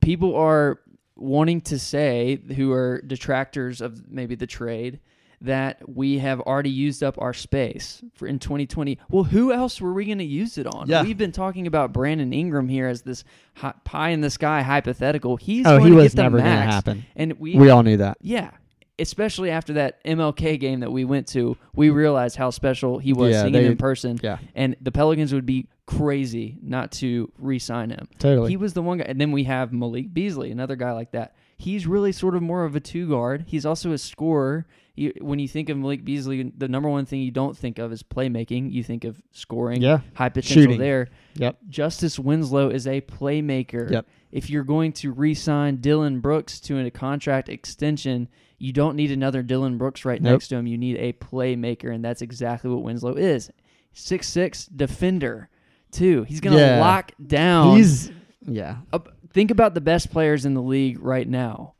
people are wanting to say who are detractors of maybe the trade that we have already used up our space for in 2020. Well, who else were we going to use it on? Yeah. We've been talking about Brandon Ingram here as this hi- pie in the sky hypothetical. He's oh, going he to was get the never going to happen. And we, We all knew that. yeah, especially after that MLK game that we went to, we realized how special he was Yeah, seeing they- him in person. Yeah, And the Pelicans would be crazy not to re-sign him. totally. He was the one guy. And then we have Malik Beasley, another guy like that. He's really sort of more of a two guard. He's also a scorer. You, when you think of Malik Beasley, the number one thing you don't think of is playmaking. You think of scoring, yeah. high potential Shooting. there. Yep. Justise Winslow is a playmaker. Yep. If you're going to re-sign Dillon Brooks to a contract extension, you don't need another Dillon Brooks right Nope. next to him. You need a playmaker, and that's exactly what Winslow is. Six six defender, too. He's gonna Yeah. lock down. He's yeah. Uh, think about the best players in the league right now.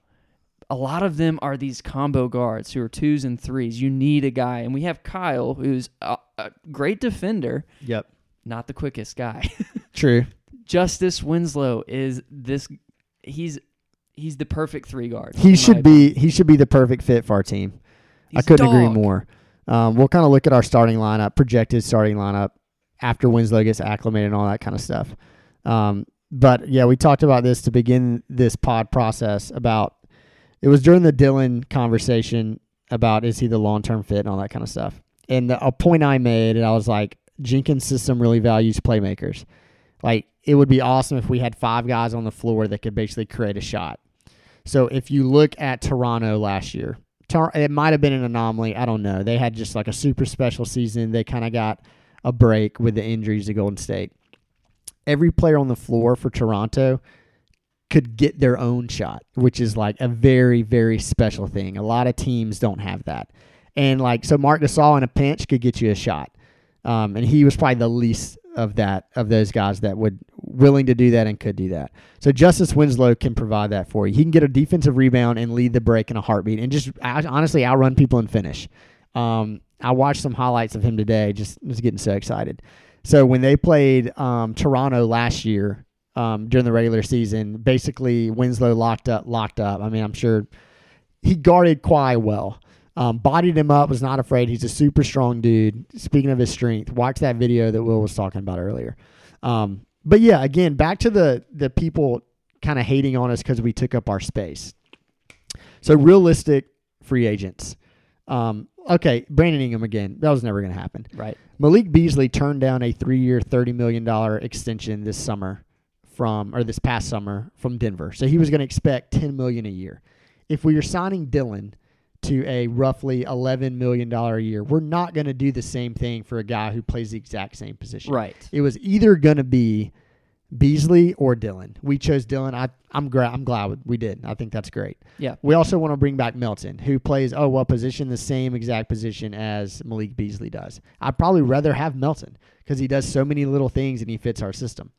A lot of them are these combo guards who are twos and threes. You need a guy, and we have Kyle, who's a, a great defender, Yep. not the quickest guy. <laughs> True. Justise Winslow is this. He's he's the perfect three guard. He should be he should be the perfect fit for our team. I couldn't agree more. Um, we'll kind of look at our starting lineup, projected starting lineup after Winslow gets acclimated and all that kind of stuff. Um, but yeah, we talked about this to begin this pod process about it was during the Dillon conversation about is he the long term fit and all that kind of stuff. And the, a point I made, and I was like, Jenkins' system really values playmakers. Like it would be awesome if we had five guys on the floor that could basically create a shot. So if you look at Toronto last year, it might have been an anomaly. I don't know. They had just like a super special season. They kind of got a break with the injuries to Golden State. Every player on the floor for Toronto could get their own shot, which is like a very, very special thing. A lot of teams don't have that. And like, so Marc Gasol in a pinch could get you a shot. Um, and he was probably the least of that, of those guys that would willing to do that and could do that. So Justise Winslow can provide that for you. He can get a defensive rebound and lead the break in a heartbeat and just honestly outrun people and finish. Um, I watched some highlights of him today, just was getting so excited. So when they played um, Toronto last year um, during the regular season, basically Winslow locked up, locked up. I mean, I'm sure he guarded Kawhi well. Um, bodied him up, was not afraid. He's a super strong dude. Speaking of his strength, watch that video that Will was talking about earlier. Um, but yeah, again, back to the the people kind of hating on us because we took up our space. So realistic free agents. Um, okay, Brandon Ingram again. That was never going to happen. Right. Malik Beasley turned down a three-year, thirty million dollar extension this summer from, or this past summer from Denver. So he was going to expect ten million a year. If we are signing Dillon to a roughly eleven million dollar a year, we're not going to do the same thing for a guy who plays the exact same position. Right. It was either going to be Beasley or Dillon. We chose Dillon. I, I'm gra- I'm glad we did. I think that's great. Yeah. We also want to bring back Melton, who plays oh well position? The same exact position as Malik Beasley does. I'd probably rather have Melton because he does so many little things and he fits our system.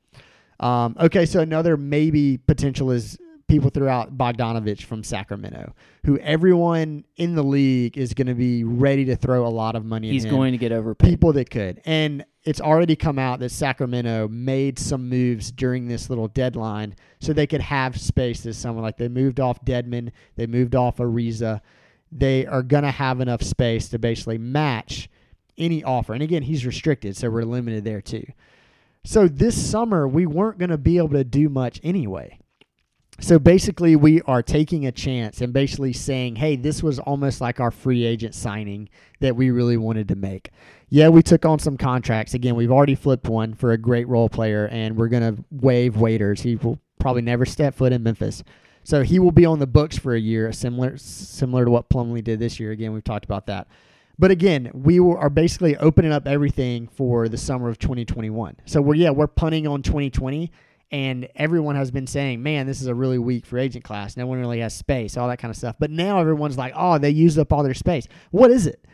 Um, okay, so another maybe potential is people throughout Bogdanovic from Sacramento, who everyone in the league is going to be ready to throw a lot of money. He's going to get overpaid. people that could. And it's already come out that Sacramento made some moves during this little deadline so they could have space this summer. Like they moved off Dedmon, they moved off Ariza. They are going to have enough space to basically match any offer. And again, he's restricted, so we're limited there too. So this summer, we weren't going to be able to do much anyway. So basically, we are taking a chance and basically saying, hey, this was almost like our free agent signing that we really wanted to make. Yeah, we took on some contracts. Again, we've already flipped one for a great role player, and we're going to waive Waiters. He will probably never step foot in Memphis. So he will be on the books for a year, similar similar to what Plumlee did this year. Again, we've talked about that. But again, we are basically opening up everything for the summer of 2021. So we're yeah, we're punting on 2020 and everyone has been saying, "Man, this is a really weak free agent class. No one really has space, all that kind of stuff." But now everyone's like, "Oh, they used up all their space." What is it?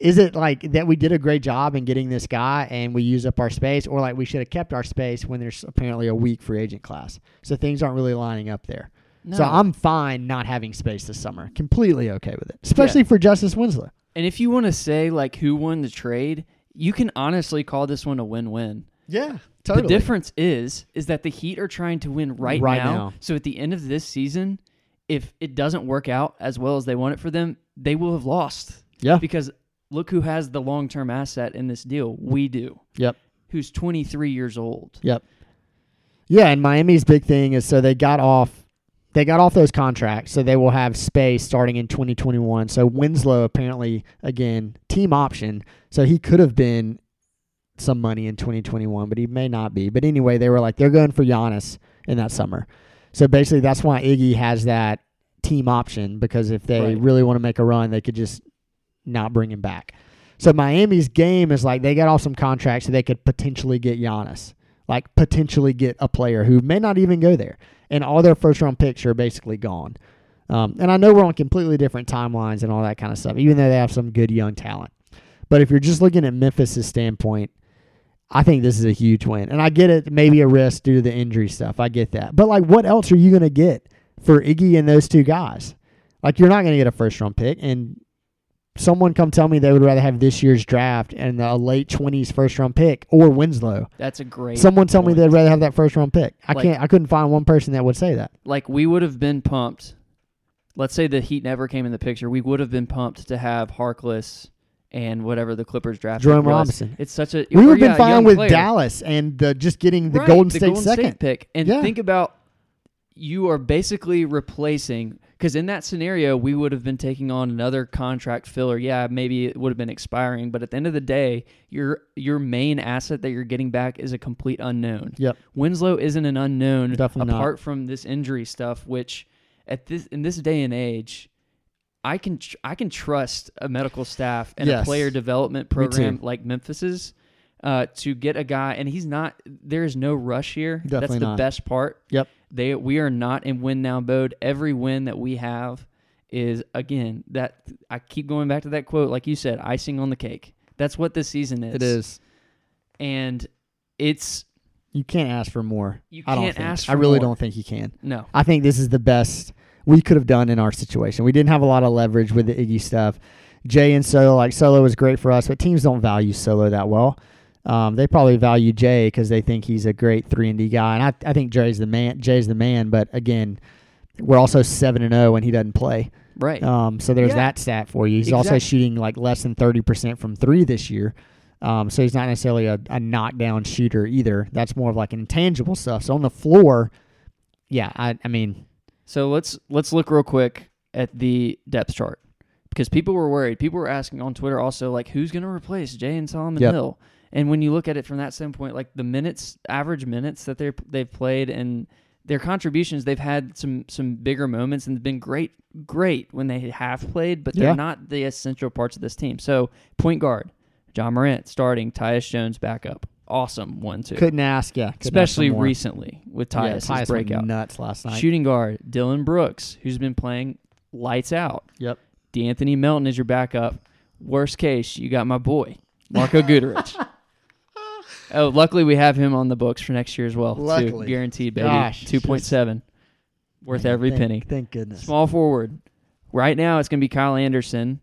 is it like that we did a great job in getting this guy and we use up our space, or like we should have kept our space when there's apparently a weak free agent class? So things aren't really lining up there. So I'm fine not having space this summer. Completely okay with it, especially for Justise Winslow. And if you want to say like who won the trade, you can honestly call this one a win-win. Yeah, The difference is is that the Heat are trying to win right, Right now. now. So at the end of this season, if it doesn't work out as well as they want it for them, they will have lost. Yeah. Because look who has the long-term asset in this deal. We do. Yep. Who's 23 years old. Yep. Yeah, and Miami's big thing is so they got off they got off those contracts, so they will have space starting in 2021. So Winslow apparently again team option, so he could have been some money in 2021, but he may not be. But anyway, they were like they're going for Giannis in that summer. So basically, that's why Iggy has that team option because if they Right. really want to make a run, they could just not bring him back. So Miami's game is like they got off some contracts so they could potentially get Giannis, like potentially get a player who may not even go there, and all their first round picks are basically gone. Um, and I know we're on completely different timelines and all that kind of stuff, even though they have some good young talent. But if you're just looking at Memphis' standpoint, I think this is a huge win. And I get it, maybe a risk due to the injury stuff. I get that. But like, what else are you going to get for Iggy and those two guys? Like, you're not going to get a first round pick. And someone come tell me they would rather have this year's draft and a late 20s first round pick or Winslow. That's a great Someone tell me they'd rather have that first round pick. I Like- can't. I couldn't find one person that would say that. like we would have been pumped. Let's say the Heat never came in the picture. We would have been pumped to have Harkless and whatever the Clippers draft. Jerome. Robinson. It's such a We would have been a fine with player. Dallas and the, just getting the Right, Golden the State Golden second. State pick. And Yeah. think about you are basically replacing because in that scenario we would have been taking on another contract filler. Yeah, maybe it would have been expiring, but at the end of the day, your your main asset that you're getting back is a complete unknown. Yep. Winslow isn't an unknown Definitely not. apart from this injury stuff, which at this in this day and age, I can tr- I can trust a medical staff and Yes. a player development program like Memphis's uh, to get a guy, and he's not. There is no rush here. That's Definitely the not. best part. Yep. They we are not in win now mode. Every win that we have is again that I keep going back to that quote, like you said, icing on the cake. That's what this season is. It is. and it's You can't ask for more. You I don't can't think. ask I really more. don't think you can. no. I think this is the best we could have done in our situation. We didn't have a lot of leverage with the Iggy stuff. Jae and Solo, like Solo was great for us, but teams don't value Solo that well. Um, they probably value Jae because they think he's a great three and D guy, and I, I think Jae's the man. Jae's the man, but again, we're also seven and zero when he doesn't play. Right. Um, so there's Yeah. that stat for you. He's also shooting like less than thirty percent from three this year. Um, so he's not necessarily a, a knockdown shooter either. That's more of like intangible stuff. So on the floor, yeah, I, I mean, So let's let's look real quick at the depth chart because people were worried. People were asking on Twitter also like who's going to replace Jae and Solomon Yep. Hill. And when you look at it from that standpoint, like the minutes, average minutes that they they've played and their contributions, they've had some some bigger moments and been great great when they have played, but they're Yeah. not the essential parts of this team. So point guard, Ja Morant starting, Tyus Jones backup, awesome one too. couldn't ask. Yeah, couldn't especially more. recently with Yeah, Tyus' Tyus went breakout. nuts last night. Shooting guard, Dillon Brooks, who's been playing lights out. Yep. D'Anthony Melton is your backup. Worst case, you got my boy, Marko Guduric. <laughs> oh, luckily we have him on the books for next year as well. Too. Guaranteed, baby. Gosh, 2.7. Worth Man, every thank- penny. Thank goodness. Small forward. Right now it's going to be Kyle Anderson,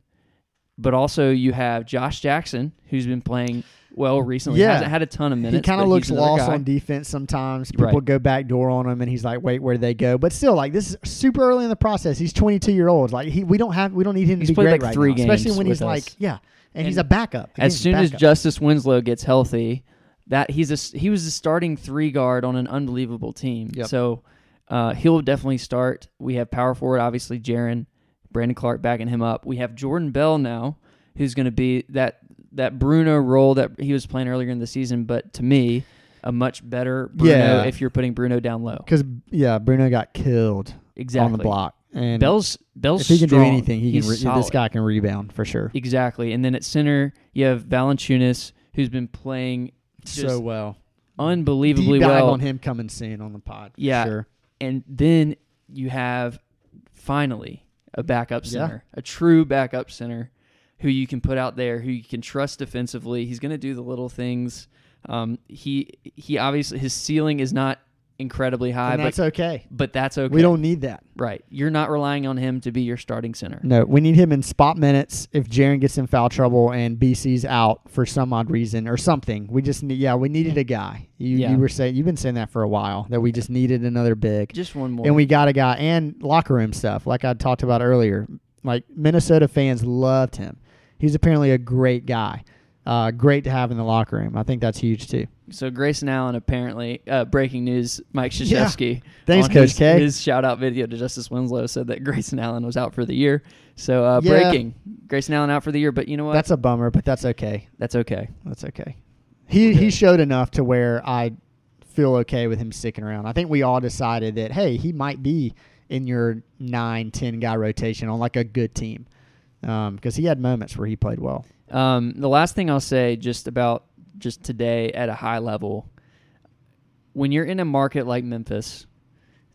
but also you have Josh Jackson, who's been playing well recently. Yeah. Hasn't had a ton of minutes. he kind of looks lost guy. on defense sometimes. People Right. go back door on him, and he's like, "Wait, where did they go?" But still, like this is super early in the process. He's 22 year old. Like he, we don't have, we don't need him He's to be great like, right three now, especially games when he's with like, yeah, and, he's a backup. as soon as. Justise Winslow gets healthy, that he's a he was a starting three guard on an unbelievable team. Yep. So uh, he'll definitely start. We have power forward, obviously Jaren, Brandon Clarke backing him up. We have Jordan Bell now, who's going to be that that Bruno role that he was playing earlier in the season, but to me, a much better Bruno Yeah. if you're putting Bruno down low. because yeah, Bruno got killed Exactly. on the block, and Bell's Bell's if he can strong. do anything, he can. Re- this guy can rebound for sure. Exactly. And then at center, you have Valanciunas, who's been playing so well. unbelievably Deep dive well. on him coming soon on the pod. for Yeah. sure. And then you have finally a backup Yeah. center, a true backup center. who you can put out there, who you can trust defensively. He's going to do the little things. Um, he he obviously his ceiling is not incredibly high, and that's but okay. but that's okay. We don't need that. right. You're not relying on him to be your starting center. No, we need him in spot minutes if Jaren gets in foul trouble and BC's out for some odd reason or something. We just need, yeah, we needed a guy. You, Yeah. you were saying you've been saying that for a while that we just needed another big, Just one more. and we got a guy and locker room stuff like I talked about earlier. Like Minnesota fans loved him. He's apparently a great guy. Uh, great to have in the locker room. I think that's huge too. So Grayson Allen apparently uh, breaking news. Mike Yeah. Thanks, Coach his, K. His shout out video to Justise Winslow said that Grayson Allen was out for the year. So uh, Yeah. breaking Grayson Allen out for the year. But you know what? That's a bummer, but that's okay. That's okay. That's okay. He he showed enough to where I feel okay with him sticking around. I think we all decided that hey, he might be in your nine, ten guy rotation on like a good team because he had moments where he played well. Um, the last thing I'll say just about just today at a high level, when you're in a market like Memphis,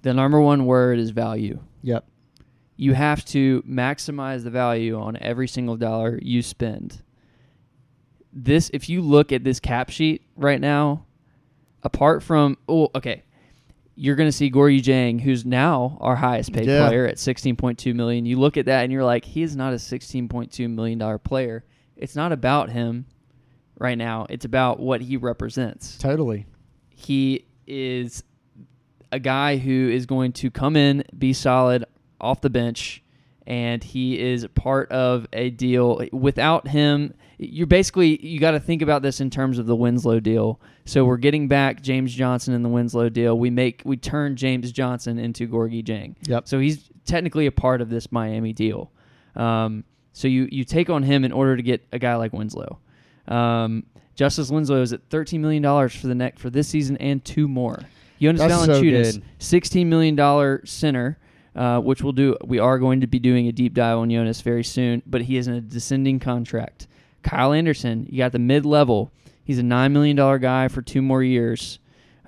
the number one word is value. Yep. You have to maximize the value on every single dollar you spend. This, if you look at this cap sheet right now, apart from oh, okay, you're going to see Gorgui Dieng, who's now our highest paid Yeah. player at 16.2 million. You look at that and you're like, he is not a 16.2 million dollar player. It's not about him right now. It's about what he represents Totally. he is a guy who is going to come in, be solid off the bench, and he is part of a deal. Without him, you're basically you got to think about this in terms of the Winslow deal. So we're getting back James Johnson in the Winslow deal. We make we turn James Johnson into Gorgui Dieng. Yep. So he's technically a part of this Miami deal. Um, so you you take on him in order to get a guy like Winslow. Um, Justise Winslow is at thirteen million dollars for the neck for this season and two more. Jonas That's so Valanciunas, good. sixteen million dollar center, uh, which we'll do. We are going to be doing a deep dive on Jonas very soon, but he is in a descending contract. Kyle Anderson, you got the mid level. He's a nine million dollar guy for two more years.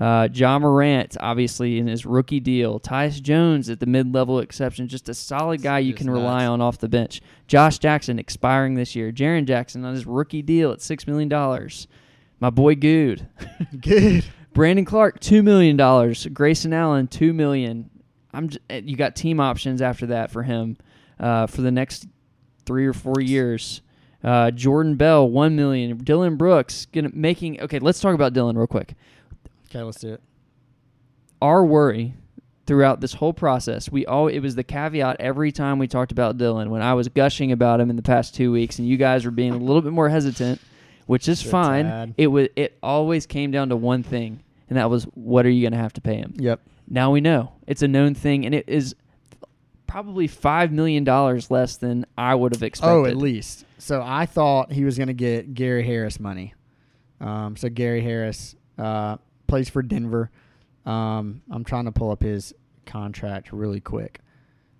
Uh, Ja Morant, obviously in his rookie deal. Tyus Jones at the mid-level exception, just a solid guy you can rely on off the bench. Josh Jackson expiring this year. Jaren Jackson on his rookie deal at six million dollars. My boy Good. <laughs> Good. Brandon Clarke, two million dollars. Grayson Allen, two million. I'm. J- eh, you got team options after that for him uh, for the next three or four years. Uh, Jordan Bell, one million. Dillon Brooks, gonna making. Okay, let's talk about Dillon real quick. Okay, let's do it. Our worry throughout this whole process, we all it was the caveat every time we talked about Dillon. When I was gushing about him in the past two weeks, and you guys were being a little bit more hesitant, which is a fine. tad. It was. It always came down to one thing, and that was what are you going to have to pay him? Yep. Now we know it's a known thing, and it is probably five million dollars less than I would have expected. Oh, at least. So I thought he was going to get Gary Harris money. Um, so Gary Harris uh, plays for Denver. Um, I'm trying to pull up his contract really quick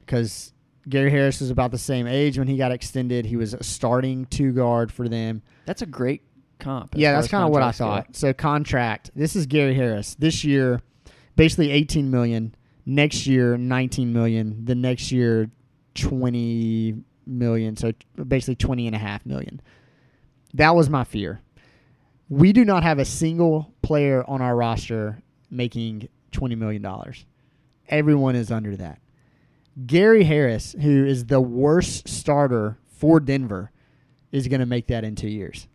because Gary Harris was about the same age when he got extended. He was a starting two guard for them. That's a great comp. yeah, that's kind of what I contracts go. thought. So contract. This is Gary Harris this year, basically 18 million. Next year, 19 million. The next year, 20 million. So basically 20 and a half million. That was my fear. We do not have a single player on our roster making 20 million dollars. Everyone is under that. Gary Harris, who is the worst starter for Denver, is going to make that in two years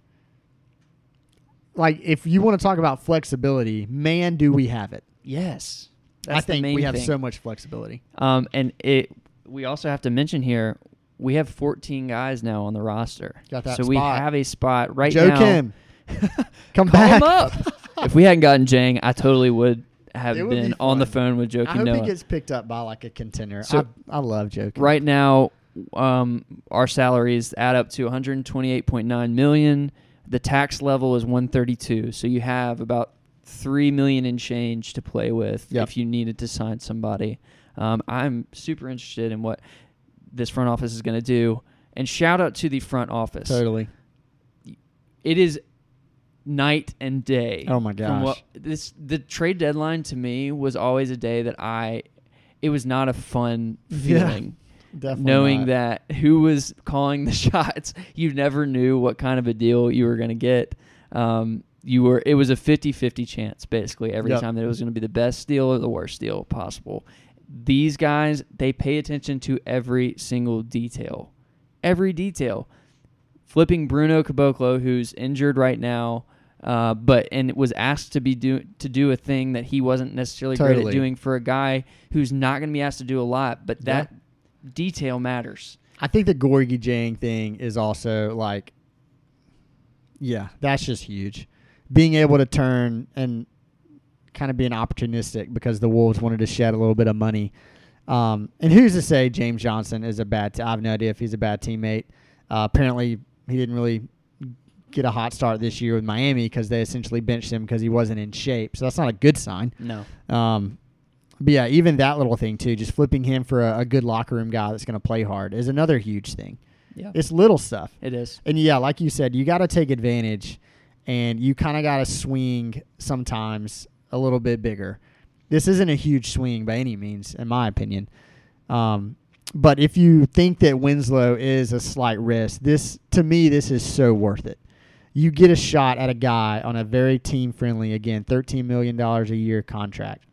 like if you want to talk about flexibility, man, do we have it? Yes, I think we have thing. so much flexibility. Um, and it. We also have to mention here. We have 14 guys now on the roster. Got that so we have a spot right Joe now. Kim, <laughs> come Call back. him up. <laughs> if we hadn't gotten Dieng, I totally would have It would be been on the fun. phone with I Joakim hope Noah. he gets picked up by like a contender. So- I, I love Joe. Right now um, our salaries add up to 128.9 million the tax level is 132 so you have about 3 million in change to play with Yep. if you needed to sign somebody um, i'm super interested in what this front office is going to do and shout out to the front office Totally. it is night and day. Oh my from what- gosh. this the trade deadline to me was always a day that I it was not a fun <laughs> Yeah. feeling. Definitely knowing not. that who was calling the <laughs> shots. You never knew what kind of a deal you were going to get. Um, you were it was a 50-50 chance basically every Yep. time that it was going to be the best deal or the worst deal possible. These guys, they pay attention to every single detail. Every detail. Flipping Bruno Caboclo who's injured right now uh, but and it was asked to be do to do a thing that he wasn't necessarily great at doing for a guy who's not going to be asked to do a lot, but that detail matters. I think the Gorgui Dieng thing is also like, yeah, that's just huge. Being able to turn and kind of being opportunistic because the Wolves wanted to shed a little bit of money. Um, and who's to say James Johnson is a bad? T- I have no idea if he's a bad teammate. Uh, apparently, he didn't really get a hot start this year with Miami because they essentially benched him because he wasn't in shape. So that's not a good sign. No. Um, but yeah, even that little thing too, just flipping him for a, a good locker room guy that's going to play hard is another huge thing. Yeah. It's little stuff. It is. And yeah, like you said, you got to take advantage and you kind of got to swing sometimes a little bit bigger. This isn't a huge swing by any means, in my opinion. Um, but if you think that Winslow is a slight risk, this to me, this is so worth it. You get a shot at a guy on a very team friendly, again, $13 million a year contract.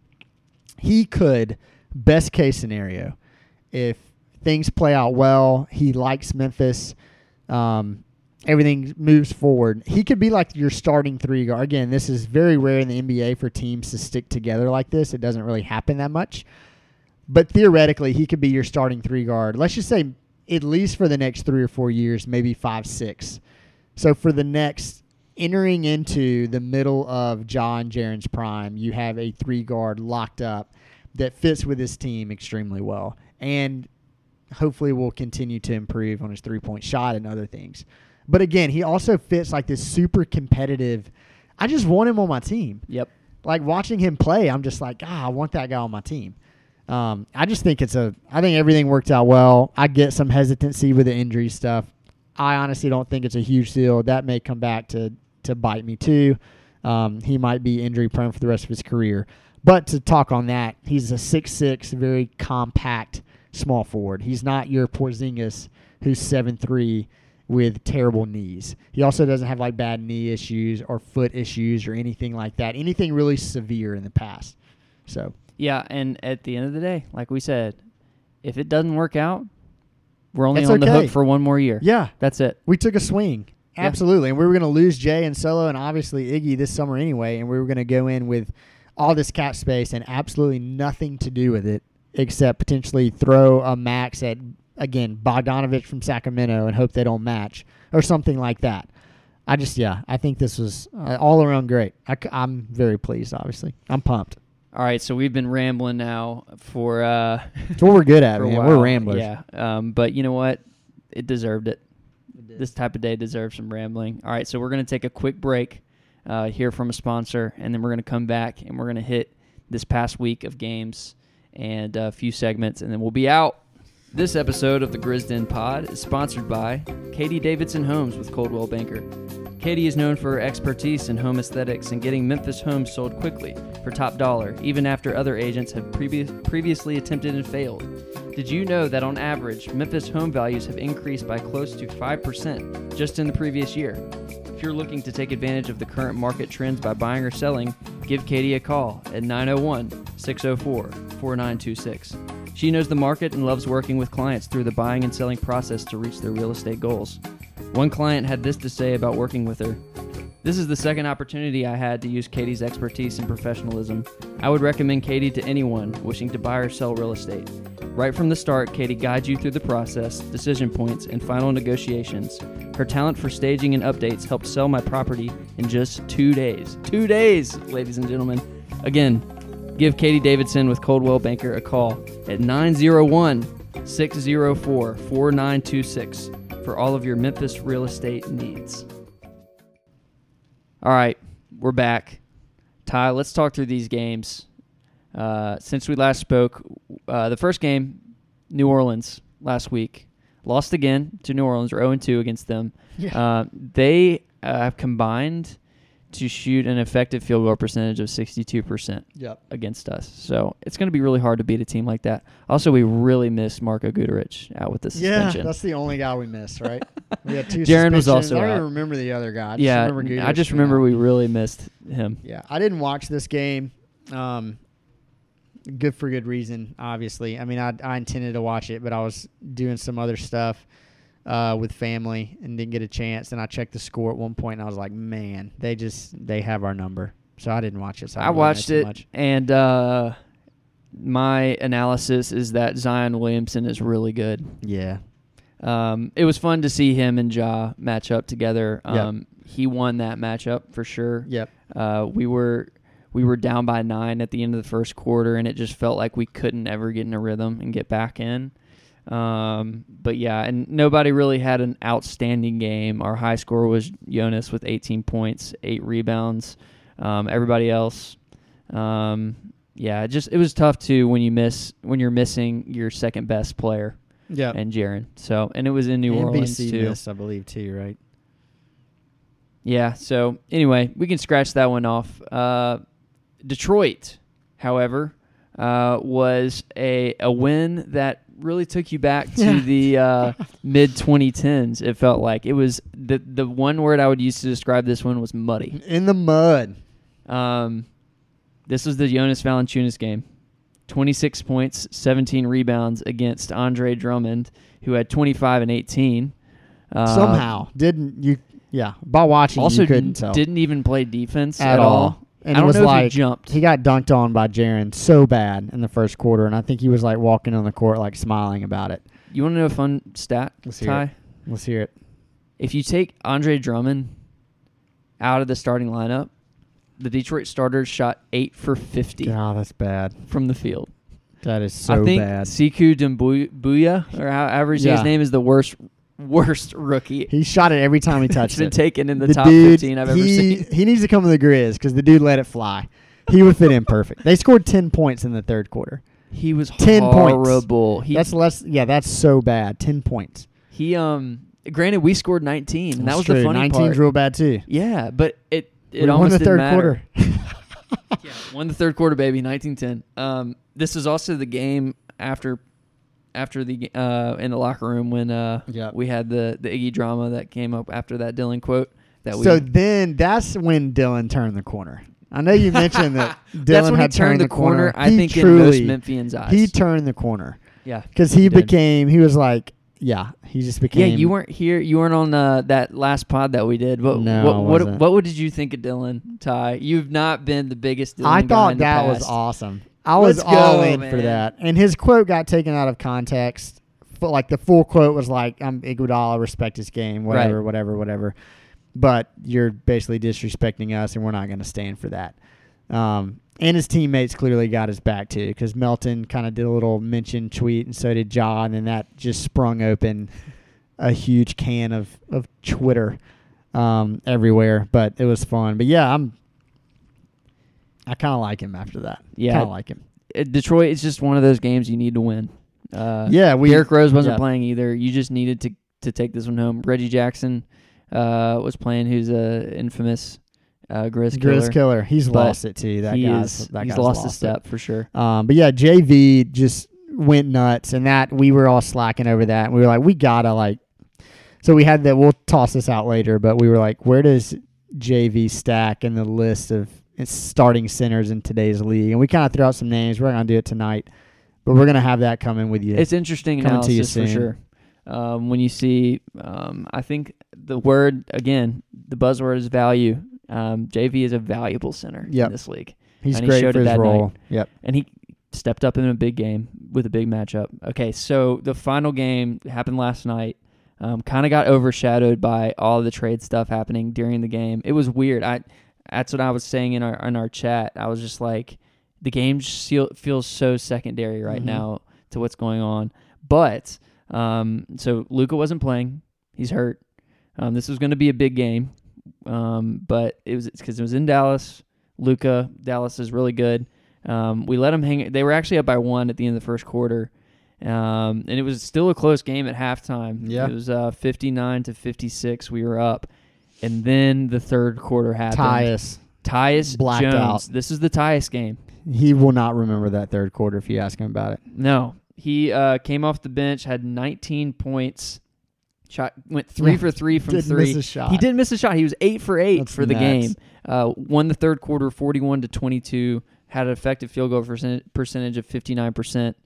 He could, best case scenario, if things play out well, he likes Memphis, um, everything moves forward. He could be like your starting three guard. Again, this is very rare in the NBA for teams to stick together like this. It doesn't really happen that much. But theoretically, he could be your starting three guard. Let's just say at least for the next three or four years, maybe five, six. So for the next entering into the middle of Ja Jaren's prime, you have a three guard locked up that fits with his team extremely well. And hopefully will continue to improve on his three point shot and other things. But again, he also fits like this super competitive. I just want him on my team. Yep. Like watching him play, I'm just like, ah, I want that guy on my team. Um, I just think it's a. I think everything worked out well. I get some hesitancy with the injury stuff. I honestly don't think it's a huge deal. That may come back to to bite me too. Um, he might be injury prone for the rest of his career. But to talk on that, he's a six six, very compact small forward. He's not your Porzingis who's seven three with terrible knees. He also doesn't have like bad knee issues or foot issues or anything like that. Anything really severe in the past. So Yeah, and at the end of the day, like we said, if it doesn't work out, we're only That's on the hook for one more year. yeah, That's it. we took a swing. Yeah. Absolutely. And we were going to lose Jae and Solo and obviously Iggy this summer anyway. And we were going to go in with all this cap space and absolutely nothing to do with it except potentially throw a max at, again, Bogdanovic from Sacramento and hope they don't match or something like that. I just, yeah, I think this was uh, all around great. I, am very pleased, obviously. I'm pumped. All right, so we've been rambling now for uh It's what we're good at, <laughs> man. We're ramblers. Yeah. Um but you know what? It deserved it. This type of day deserves some rambling. All right, so we're going to take a quick break, uh, hear from a sponsor, and then we're going to come back and we're going to hit this past week of games and a few segments, and then we'll be out. This episode of the Grizzden Pod is sponsored by Katie Davidson Homes with Coldwell Banker. Katie is known for her expertise in home aesthetics and getting Memphis homes sold quickly for top dollar, even after other agents have previous, previously attempted and failed. Did you know that on average, Memphis home values have increased by close to 5% just in the previous year? You're looking to take advantage of the current market trends by buying or selling, give Katie a call at 901 604 4926. She knows the market and loves working with clients through the buying and selling process to reach their real estate goals. One client had this to say about working with her. This is the second opportunity I had to use Katie's expertise and professionalism. I would recommend Katie to anyone wishing to buy or sell real estate. Right from the start, Katie guides you through the process, decision points, and final negotiations. Her talent for staging and updates helped sell my property in just two days. Two days, ladies and gentlemen. Again, give Katie Davidson with Coldwell Banker a call at 901 604 4926 for all of your Memphis real estate needs. All right, we're back. Ty, let's talk through these games. Uh, since we last spoke, uh, the first game, New Orleans last week, lost again to New Orleans. We're 0 2 against them. Yeah. Uh, they uh, have combined to shoot an effective field goal percentage of 62% Yep. against us. So it's going to be really hard to beat a team like that. Also, we really missed Marko Guduric out with the Yeah, suspension. that's the only guy we missed, right? we had two. <laughs> Jaren was also I don't even remember the other guy. I just yeah, remember I just remember we really missed him. Yeah, I didn't watch this game. Um, good for good reason, obviously. I mean, I I intended to watch it, but I was doing some other stuff uh, with family and didn't get a chance. And I checked the score at one point, and I was like, man, they just they have our number. So I didn't watch it. So I, I didn't really know watched it, Much. and uh, my analysis is that Zion Williamson is really good. Yeah, Um, it was fun to see him and Ja match up together. Yep. Um, He won that matchup for sure. yep. Uh, we were we were down by nine at the end of the first quarter, and it just felt like we couldn't ever get in a rhythm and get back in. Um, but yeah, and nobody really had an outstanding game. Our high score was Jonas with 18 points, eight rebounds. Um, everybody else, um, yeah, it just it was tough too when you miss when you're missing your second best player Yep. and Jaren. So and it was in New Orleans NBC too. missed, I believe, too, right? Yeah. So anyway, we can scratch that one off. Uh, Detroit, however, uh, was a a win that really took you back <laughs> to the uh, mid 2010s. It felt like it was the the one word I would use to describe this one was muddy. In the mud. Um, this was the Jonas Valanciunas game. 26 points, 17 rebounds against Andre Drummond, who had 25 and 18. Uh, Somehow didn't you? Yeah, by watching also you couldn't tell didn't even play defense at, all. And I it don't was know if like he jumped. he got dunked on by Jaren so bad in the first quarter, and I think he was like walking on the court like smiling about it. You want to know a fun stat, Let's hear Ty? Let's hear it. If you take Andre Drummond out of the starting lineup, the Detroit starters shot eight for 50 God, that's bad. from the field. That is so I think bad. Siku Dumbuya, or however Yeah. his name, is the worst worst rookie. He shot it every time he <laughs> It's touched been it. taken in the, The top dude, 15 I've ever he, seen. He needs to come to the Grizz because the dude let it fly. He would fit in perfect. They scored ten points in the third quarter. He was 10 points. horrible. He that's less. Yeah, that's so bad. Ten points. he um. Granted, we scored 19, and that was true. the funny 19's part. real bad too. Yeah, but it it we won almost the didn't third matter. quarter. <laughs> yeah, won the third quarter, baby, 19-10. Um, this is also the game after after the uh in the locker room when uh we had the the Iggy drama that came up after that Dillon quote that we So then that's when Dillon turned the corner. I know you mentioned that <laughs> Dillon that's when he had turned the corner. I He think truly, in most Memphians' eyes. he turned the corner yeah, because he, He became. He was like, yeah, he just became. yeah. You weren't here. You weren't on uh, that last pod that we did. What No, what what, what what did you think of Dillon Ty? You've not been the biggest. Dillon I thought that was awesome. I was Let's all go, in for that, and his quote got taken out of context. But like the full quote was like, "I'm Iguodala, respect his game, whatever, Right. whatever, whatever." But you're basically disrespecting us, and we're not going to stand for that. Um, and his teammates clearly got his back too, because Melton kind of did a little mention tweet, and so did Ja, and that just sprung open a huge can of of Twitter um, everywhere. But it was fun. But yeah, I'm. I kind of like him after that. Yeah. kind of like him. Uh, Detroit is just one of those games you need to win. Uh, yeah, we Derrick Rose wasn't yeah. playing either. You just needed to to take this one home. Reggie Jackson uh, was playing, who's a infamous uh, Grizz killer. Grizz killer. He's But lost it too. That he guy's is, that he's guy's lost, a it. step for sure. Um, but yeah, JV just went nuts, and that we were all slacking over that. And we were like, we gotta like. So we had that. We'll toss this out later, but we were like, where does JV stack in the list of starting centers in today's league? And we kind of threw out some names. We're gonna do it tonight, but we're gonna have that coming with you. It's interesting Coming to you analysis for soon. sure. Um, when you see, um, I think the word again, the buzzword is value. Um, JV is a valuable center Yep. in this league, He's and he great showed for his that role. night. Yep. and he stepped up in a big game with a big matchup. Okay, so the final game happened last night. Um, kind of got overshadowed by all the trade stuff happening during the game. It was weird. I that's what I was saying in our in our chat. I was just like, the game feel, feels so secondary right Mhm. now to what's going on. But um, so Luka wasn't playing. He's hurt. Um, this was going to be a big game, um, but it was because it was in Dallas. Luka, Dallas is really good. Um, we let them hang. They were actually up by one at the end of the first quarter, um, and it was still a close game at halftime. Yeah. it was uh, fifty nine to fifty six. We were up, and then the third quarter happened. Tyus, Tyus Blacked Jones. out. This is the Tyus game. he will not remember that third quarter if you ask him about it. No, he uh, came off the bench, had 19 points, shot went three Yeah, for three from Didn't three. miss a shot. He didn't miss a shot. He was eight for eight That's for the nuts. game. Uh, won the third quarter, 41 to 22. Had an effective field goal percent- percentage of 59 percent.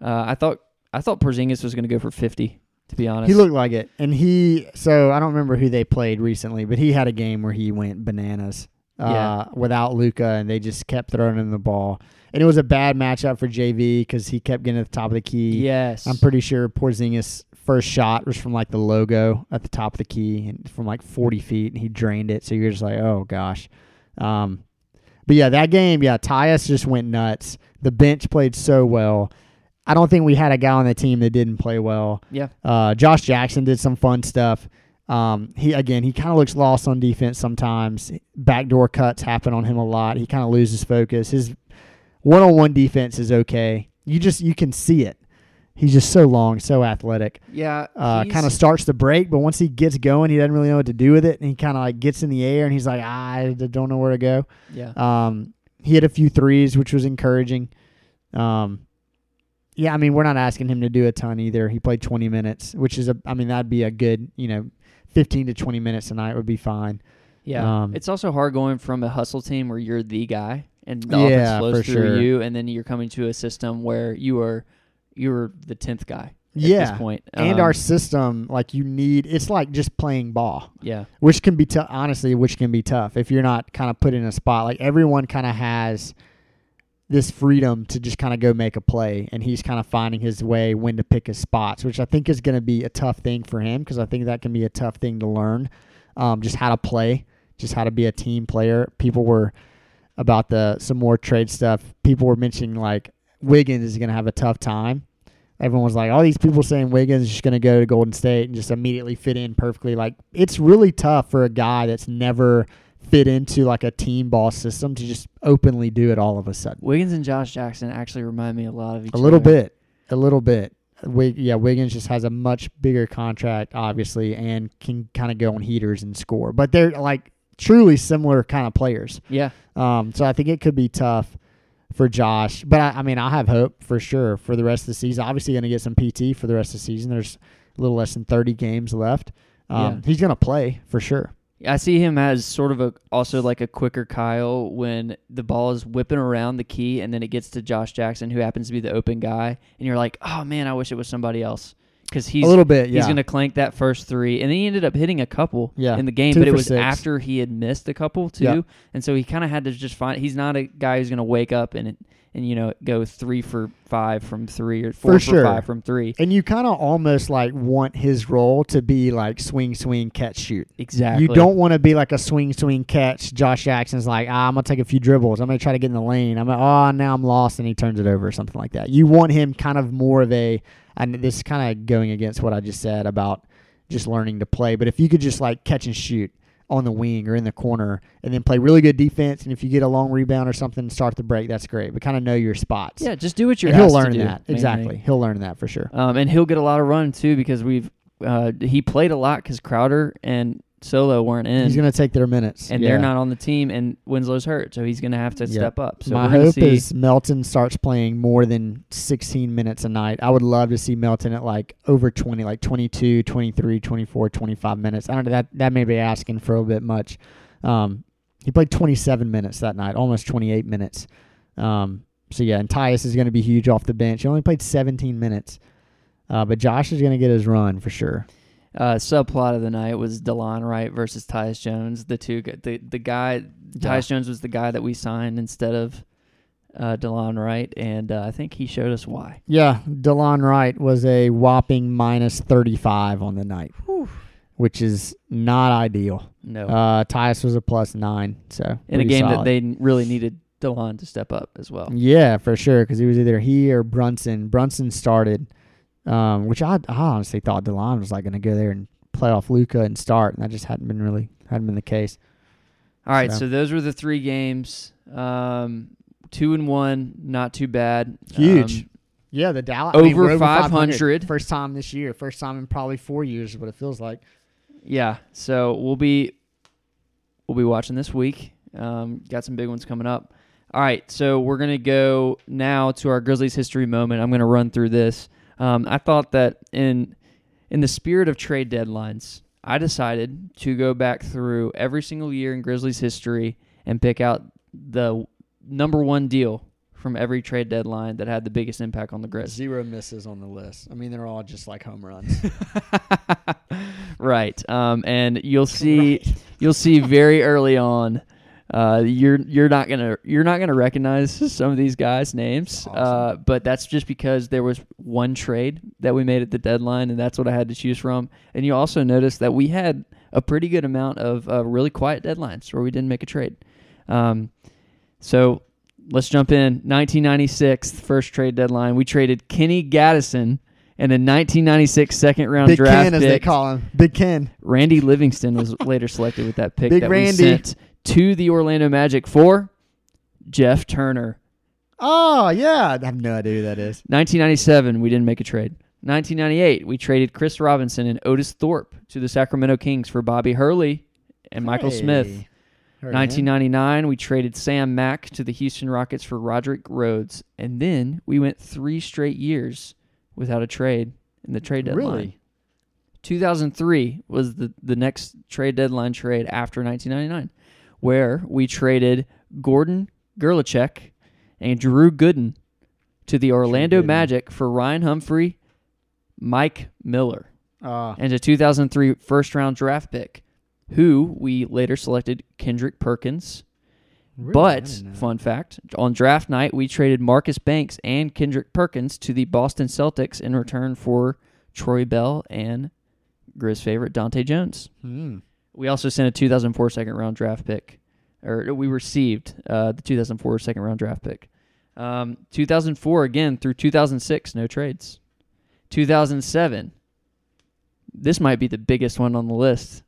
Uh, I thought I thought Porzingis was going to go for 50. To be honest, He looked like it, and he. So I don't remember who they played recently, but he had a game where he went bananas. Uh, Yeah. Without Luka, and they just kept throwing him the ball, and it was a bad matchup for JV because he kept getting to the top of the key. yes. I'm pretty sure Porzingis' first shot was from like the logo at the top of the key and from like 40 feet, and he drained it. So you're just like, oh gosh. Um, but yeah, that game, yeah, Tyus just went nuts. The bench played so well. I don't think we had a guy on the team that didn't play well. Yeah. Uh, Josh Jackson did some fun stuff. Um, he again, he kind of looks lost on defense sometimes. Backdoor cuts happen on him a lot. He kind of loses focus. His one-on-one defense is okay. You just you can see it. He's just so long, so athletic. yeah. Uh, kind of starts to break, but once he gets going, he doesn't really know what to do with it, and he kind of like gets in the air, and he's like, I don't know where to go. Yeah. Um, he had a few threes, which was encouraging. Um, yeah, I mean, we're not asking him to do a ton either. He played 20 minutes, which is a, I mean, that'd be a good, you know, 15 to 20 minutes a night would be fine. Yeah. Um, it's also hard going from a hustle team where you're the guy and the Yeah, offense flows for through sure. you, and then you're coming to a system where you are you're the tenth guy at Yeah. this point. And Um, our system, like you need, it's like just playing ball, yeah. which can be tough. Honestly, which can be tough if you're not kind of put in a spot. Like everyone kind of has this freedom to just kind of go make a play, and he's kind of finding his way when to pick his spots, which I think is going to be a tough thing for him because I think that can be a tough thing to learn, um, just how to play, just how to be a team player. People were about the some more trade stuff. People were mentioning like Wiggins is going to have a tough time. Everyone was like, all these people saying Wiggins is just going to go to Golden State and just immediately fit in perfectly. Like, it's really tough for a guy that's never fit into like a team ball system to just openly do it all of a sudden. Wiggins and Josh Jackson actually remind me a lot of each other. A little other. bit, a little bit. Wig, yeah, Wiggins just has a much bigger contract, obviously, and can kind of go on heaters and score. But they're like truly similar kind of players. Yeah. Um, so I think it could be tough for Josh. But I, I mean, I have hope for sure for the rest of the season. Obviously, going to get some PT for the rest of the season. There's a little less than 30 games left. Um, Yeah. He's going to play for sure. I see him as sort of a also like a quicker Kyle when the ball is whipping around the key and then it gets to Josh Jackson who happens to be the open guy and you're like, "Oh man, I wish it was somebody else." Cuz he's a little bit, yeah. he's going to clank that first 3 and then he ended up hitting a couple Yeah, in the game, two but it was six. after he had missed a couple too. Yeah. And so he kind of had to just find he's not a guy who's going to wake up and and you know go 3 for 5 from 3 or 4 For for, sure. 5 from 3. and you kind of almost like want his role to be like swing, swing, catch, shoot. Exactly. You don't want to be like a swing, swing, catch. Josh Jackson's like, ah, I'm gonna take a few dribbles. I'm gonna try to get in the lane. I'm like, oh, now I'm lost, and he turns it over or something like that. You want him kind of more of a, and this is kind of going against what I just said about just learning to play. But if you could just like catch and shoot on the wing or in the corner, and then play really good defense, and if you get a long rebound or something, start the break. That's great. But kind of know your spots. Yeah, just do what you're and he'll learn do, that exactly. He'll learn that for sure. Um, and he'll get a lot of run too because we've uh, he played a lot because Crowder and Solo weren't in, He's gonna take their minutes, and Yeah. they're not on the team, and Winslow's hurt, so he's gonna have to Yeah. step up. So My hope is Melton starts playing more than 16 minutes a night. I would love to see Melton at like over 20, like 22, 23, 24, 25 minutes. I don't know that that may be asking for a little bit much. Um, he played 27 minutes that night, almost 28 minutes. Um, so yeah, and Tyus is going to be huge off the bench. He only played 17 minutes, uh, but Josh is going to get his run for sure. Uh, subplot of the night was Delon Wright versus Tyus Jones. The two, the the guy Tyus Jones was the guy that we signed instead of uh, Delon Wright, and uh, I think he showed us why. Yeah, Delon Wright was a whopping minus 35 on the night, which is not ideal. No, Uh, Tyus was a plus nine, so in a game that they really needed Delon to step up as well. yeah for sure because he was either he or Brunson. Brunson started, um, which I, I honestly thought Delon was like going to go there and play off Luka and start, and that just hadn't been really hadn't been the case. All right, So- so those were the three games. Um, two and one, not too bad. Huge. Um, Yeah, the Dallas I mean, Over we're 500. First time this year, first time in probably four years is what it feels like. yeah, so we'll be we'll be watching this week. Um, got some big ones coming up. All right, so we're gonna go now to our Grizzlies history moment. I'm gonna run through this. Um, I thought that in in the spirit of trade deadlines, I decided to go back through every single year in Grizzlies history and pick out the number one deal from every trade deadline that had the biggest impact on the Grizz. Zero misses on the list. I mean, they're all just like home runs. <laughs> right. Um, and you'll <laughs> see Right. you'll see very early on. Uh, you're you're not gonna you're not gonna recognize <laughs> some of these guys' names, Awesome. uh, but that's just because there was one trade that we made at the deadline, and that's what I had to choose from. And you also notice that we had a pretty good amount of uh, really quiet deadlines where we didn't make a trade. Um, so let's jump in. 1996, the first trade deadline, we traded Kenny Gattison and a 1996 second round Big draft Ken, as they call him. Big Ken. Randy Livingston was later selected with that pick Big that we sent to the Orlando Magic for Jeff Turner. Oh, yeah. I have no idea who that is. 1997, we didn't make a trade. 1998, we traded Chris Robinson and Otis Thorpe to the Sacramento Kings for Bobby Hurley and Michael Smith. Heard of him. 1999, we traded Sam Mack to the Houston Rockets for Roderick Rhodes. And then we went three straight years without a trade in the trade deadline. Really? 2003 was the, the next trade deadline trade after 1999, where we traded Gordan Giricek and Drew Gooden to the Orlando. Magic for Ryan Humphrey, Mike Miller, Uh, and a 2003 first round draft pick, who we later selected Kendrick Perkins. really? But, fun fact, on draft night, we traded Marcus Banks and Kendrick Perkins to the Boston Celtics in return for Troy Bell and Grizz favorite Dahntay Jones. Hmm. We also sent a 2004 second round draft pick, or we received uh, the 2004 second round draft pick. Um, 2004 again through 2006, no trades. 2007, this might be the biggest one on the list.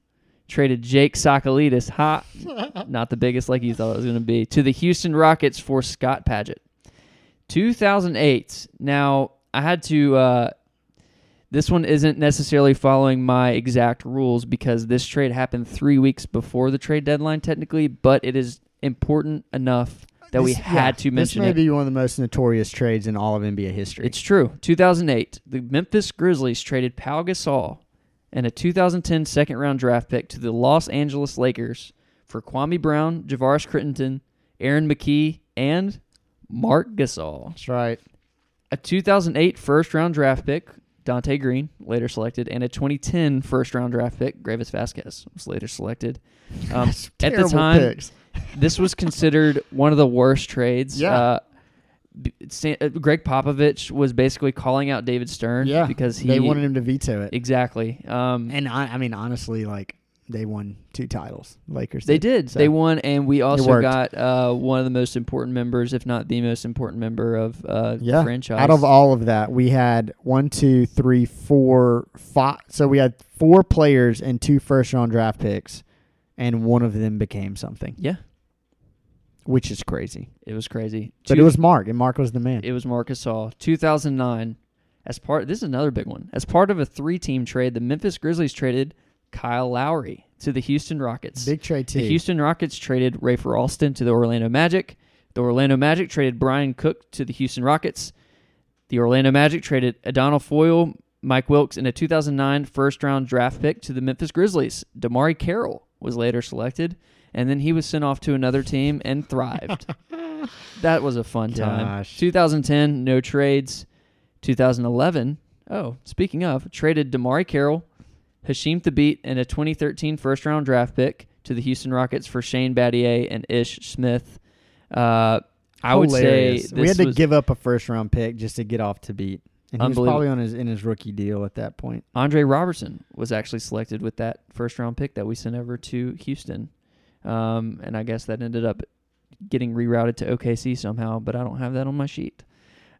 Traded Jake Tsakalidis, ha, <laughs> not the biggest like you thought it was going to be, to the Houston Rockets for Scott Padgett. 2008. Now I had to. Uh, this one isn't necessarily following my exact rules because this trade happened three weeks before the trade deadline, technically, but it is important enough that we had yeah, to mention This may it. be one of the most notorious trades in all of NBA history. It's true. 2008, the Memphis Grizzlies traded Pau Gasol and a 2010 second round draft pick to the Los Angeles Lakers for Kwame Brown, Javaris Crittenton, Aaron McKie, and Marc Gasol. That's right. A 2008 first round draft pick, Donté Greene, later selected, and a 2010 first round draft pick, Greivis Vasquez, was later selected. <laughs> Um, at the time, <laughs> this was considered one of the worst trades. Yeah. Uh, uh, Gregg Popovich was basically calling out David Stern Yeah, because he they wanted him to veto it. exactly. Um, And I, I mean, honestly, like they won two titles. Lakers. they did. So, They won, and we also got uh, one of the most important members, if not the most important member of uh, Yeah. the franchise. Out of all of that, we had one, two, three, four, five. So we had four players and two first round draft picks, and one of them became something, yeah, which is crazy. it was crazy. But Two- it was Marc, and Marc was the man. It was Marc Gasol. 2009. As part, this is another big one. As part of a three-team trade, the Memphis Grizzlies traded Kyle Lowry to the Houston Rockets. Big trade too. The Houston Rockets traded Rafer Alston to the Orlando Magic. The Orlando Magic traded Brian Cook to the Houston Rockets. The Orlando Magic traded Adonal Foyle, Mike Wilks, and a 2009 first round draft pick to the Memphis Grizzlies. DeMarre Carroll was later selected, and then he was sent off to another team and thrived. <laughs> that was a fun time. Gosh. 2010, no trades. 2011, oh, speaking of, traded DeMarre Carroll, Hasheem Thabeet, and a 2013 first round draft pick to the Houston Rockets for Shane Battier and Ish Smith. Uh, I would say we had to give up a first round pick just to get off Thabeet. And he was probably on his in his rookie deal at that point. Andre Roberson was actually selected with that first round pick that we sent over to Houston. Um, and I guess that ended up getting rerouted to OKC somehow, but I don't have that on my sheet.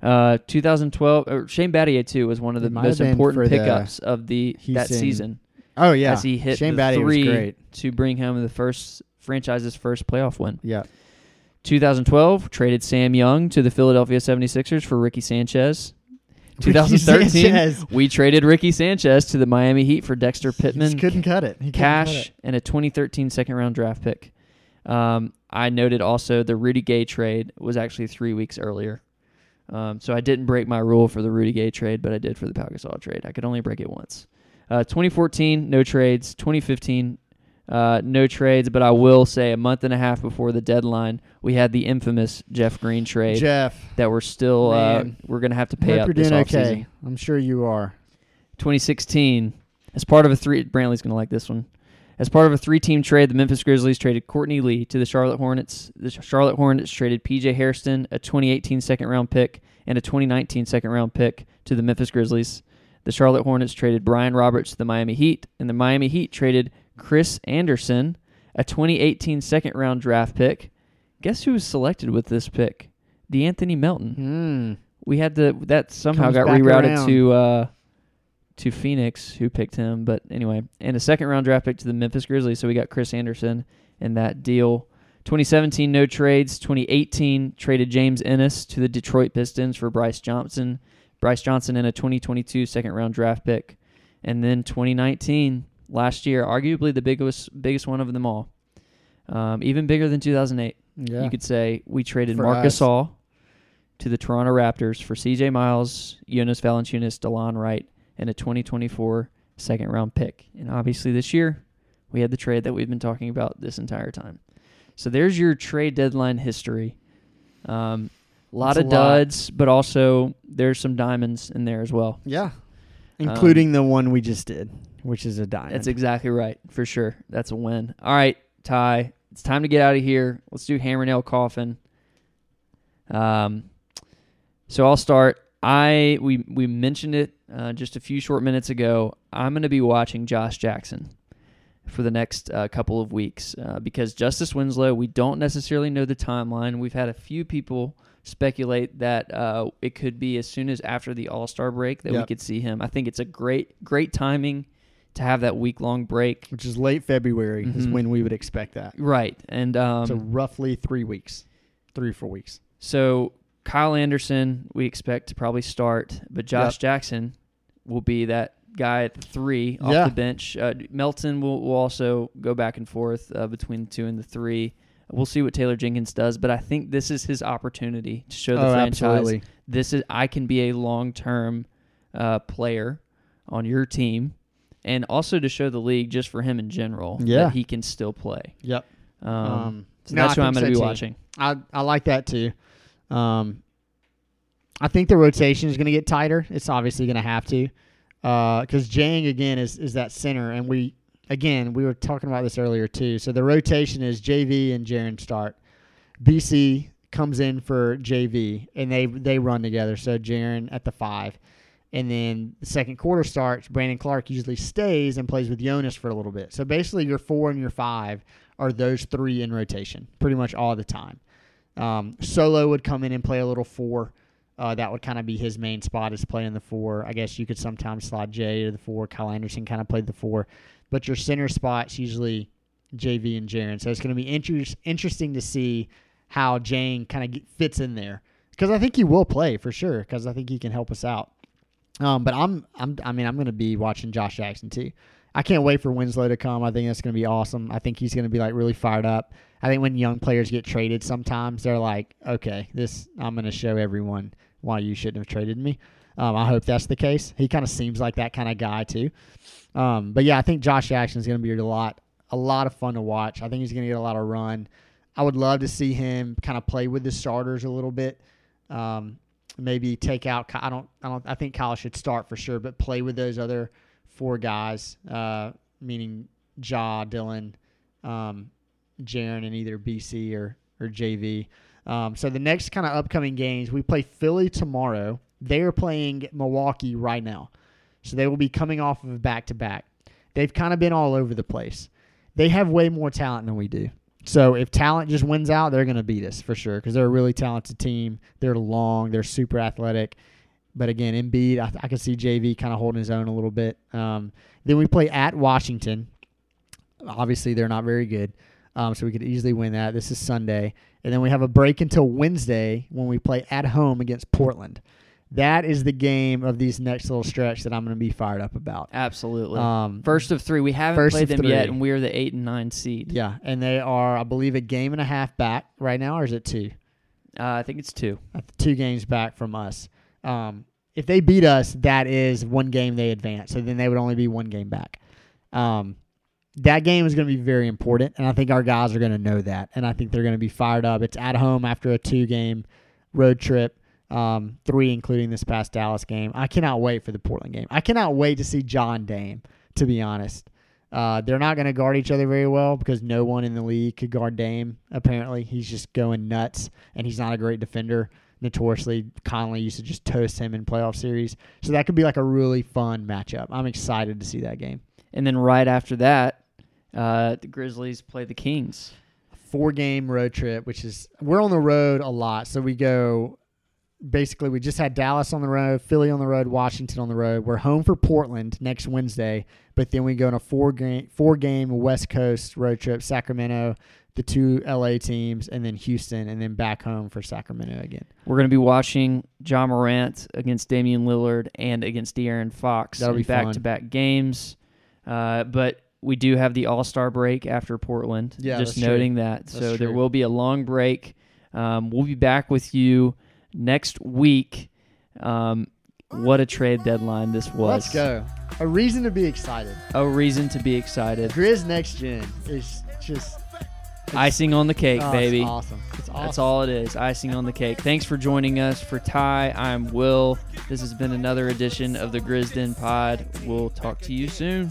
Uh, 2012, or Shane Battier too was one of the most important for the pickups of the that Houston- season Oh yeah, as he hit Shane the Battier three great. to bring home the first franchise's first playoff win. Yeah, 2012 traded Sam Young to the Philadelphia 76ers for Ricky Sanchez. <laughs> 2013, Sanchez. we traded Ricky Sanchez to the Miami Heat for Dexter Pittman, just couldn't cut it. He cash, it. and a 2013 second round draft pick. Um, I noted also the Rudy Gay trade was actually three weeks earlier. Um, so I didn't break my rule for the Rudy Gay trade, but I did for the Pau Gasol trade. I could only break it once. Uh, 2014, no trades. 2015, uh, no trades. But I will say, a month and a half before the deadline, we had the infamous Jeff Green trade Jeff, that we're still uh, we're gonna have to pay hope up you're this doing offseason. okay. I'm sure you are. 2016, as part of a three, Brantley's going to like this one. As part of a three-team trade, the Memphis Grizzlies traded Courtney Lee to the Charlotte Hornets. The Charlotte Hornets traded P.J. Hairston, a 2018 second-round pick, and a 2019 second-round pick to the Memphis Grizzlies. The Charlotte Hornets traded Brian Roberts to the Miami Heat, and the Miami Heat traded Chris Andersen, a 2018 second-round draft pick. Guess who was selected with this pick? De'Anthony Melton Hmm. we had to that somehow Comes got rerouted around. to uh to Phoenix who picked him. But anyway and a second round draft pick to the Memphis Grizzlies. So we got Chris Andersen in that deal. 2017 no trades. 2018 traded James Ennis to the Detroit Pistons for Brice Johnson. Brice Johnson in a 2022 second round draft pick. And then 2019 last year arguably the biggest biggest one of them all. Um, even bigger than 2008 Yeah. you could say. We traded For Marcus us. Gasol to the Toronto Raptors for C.J. Miles, Jonas Valanciunas, Delon Wright, and a 2024 second round pick. And obviously this year we had the trade that we've been talking about this entire time. So there's your trade deadline history. Um, a lot of a lot. duds, but also there's some diamonds in there as well. yeah. Including the one we just did, which is a diamond. That's exactly right, for sure. That's a win. All right, Ty, it's time to get out of here. Let's do hammer nail coffin. Um, so I'll start. I we we mentioned it uh, just a few short minutes ago. I'm going to be watching Josh Jackson for the next uh, couple of weeks uh, because Justise Winslow. We don't necessarily know the timeline. We've had a few people speculate that uh, it could be as soon as after the All Star break that we could see him. I think it's a great great timing to have that week long break. which is late February is Mhm. when we would expect that. Right, and um, so roughly three weeks, three or four weeks. So Kyle Anderson, we expect to probably start, but Josh Yep. Jackson will be that guy at the three off Yeah. the bench. Uh, Melton will, will also go back and forth uh, between the two and the three. We'll see what Taylor Jenkins does, but I think this is his opportunity to show the oh, franchise absolutely. this is I can be a long term uh, player on your team, and also to show the league just for him in general Yeah. that he can still play. Yep. Um, Um, so no, that's I who I'm going to so be too. watching. I I like that too. Um, I think the rotation is going to get tighter. It's obviously going to have to, because Dieng again is is that center, and we again we were talking about this earlier too. So the rotation is JV and Jaren start. BC comes in for JV, and they they run together. So Jaren at the five. And then the second quarter starts. Brandon Clarke usually stays and plays with Jonas for a little bit. So basically, your four and your five are those three in rotation pretty much all the time. Um, Solo would come in and play a little four. Uh, that would kind of be his main spot is playing the four. I guess you could sometimes slide Jae to the four. Kyle Anderson kind of played the four, but your center spot's usually JV and Jaren. So it's going to be inter- interesting to see how Dieng kind of fits in there because I think he will play for sure because I think he can help us out. Um, but I'm I'm I mean I'm going to be watching Josh Jackson too. I can't wait for Winslow to come. I think that's going to be awesome. I think he's going to be like really fired up. I think when young players get traded, sometimes they're like, okay, this I'm going to show everyone why you shouldn't have traded me. Um, I hope that's the case. He kind of seems like that kind of guy too. Um, but yeah, I think Josh Jackson is going to be a lot a lot of fun to watch. I think he's going to get a lot of run. I would love to see him kind of play with the starters a little bit. Um, maybe take out. I don't. I don't. I think Kyle should start for sure, but play with those other four guys, uh, meaning Ja, Dillon, um, Jaren, and either BC or or JV. Um, so the next kind of upcoming games, we play Philly tomorrow. They are playing Milwaukee right now, so they will be coming off of a back to back. They've kind of been all over the place. They have way more talent than we do. So if talent just wins out, they're going to beat us for sure because they're a really talented team. They're long, they're super athletic. But again, Embiid, I, I can see JV kind of holding his own a little bit. Um, then we play at Washington. Obviously, they're not very good, um, so we could easily win that. This is Sunday, and then we have a break until Wednesday when we play at home against Portland. that is the game of these next little stretch that I'm going to be fired up about. Absolutely. Um, First of three. We haven't first played them yet, and we are the eight and nine seed. yeah, and they are, I believe, a game and a half back right now, or is it two? Uh, I think it's two. Uh, Two games back from us. Um, if they beat us, that is one game they advance. So then they would only be one game back. Um, that game is going to be very important, and I think our guys are going to know that, and I think they're going to be fired up. It's at home after a two-game road trip, um, three including this past Dallas game. I cannot wait for the Portland game. I cannot wait to see John Dame. To be honest, uh, they're not going to guard each other very well because no one in the league could guard Dame. Apparently, he's just going nuts, and he's not a great defender. Notoriously, Conley used to just toast him in playoff series, so that could be like a really fun matchup. I'm excited to see that game. And then right after that, uh, the Grizzlies play the Kings. four game road trip, which is we're on the road a lot. So we go basically we just had Dallas on the road, Philly on the road, Washington on the road. We're home for Portland next Wednesday, but then we go on a four game four game West Coast road trip, Sacramento, the two LA teams, and then Houston, and then back home for Sacramento again. We're going to be watching Ja Morant against Damian Lillard and against De'Aaron Fox That'll in be back-to-back games. Uh, but we do have the All Star break after Portland. Yeah, just that's true. noting that. That's so there will be a long break. Um, we'll be back with you next week. Um, what a trade deadline this was! Let's go. A reason to be excited. A reason to be excited. Grizz Next Gen is just Icing on the cake, oh, it's baby. awesome. It's awesome. That's all it is. Icing on the cake. Thanks for joining us. For Ty, I'm Will. This has been another edition of the Grizzden Pod. We'll talk to you soon.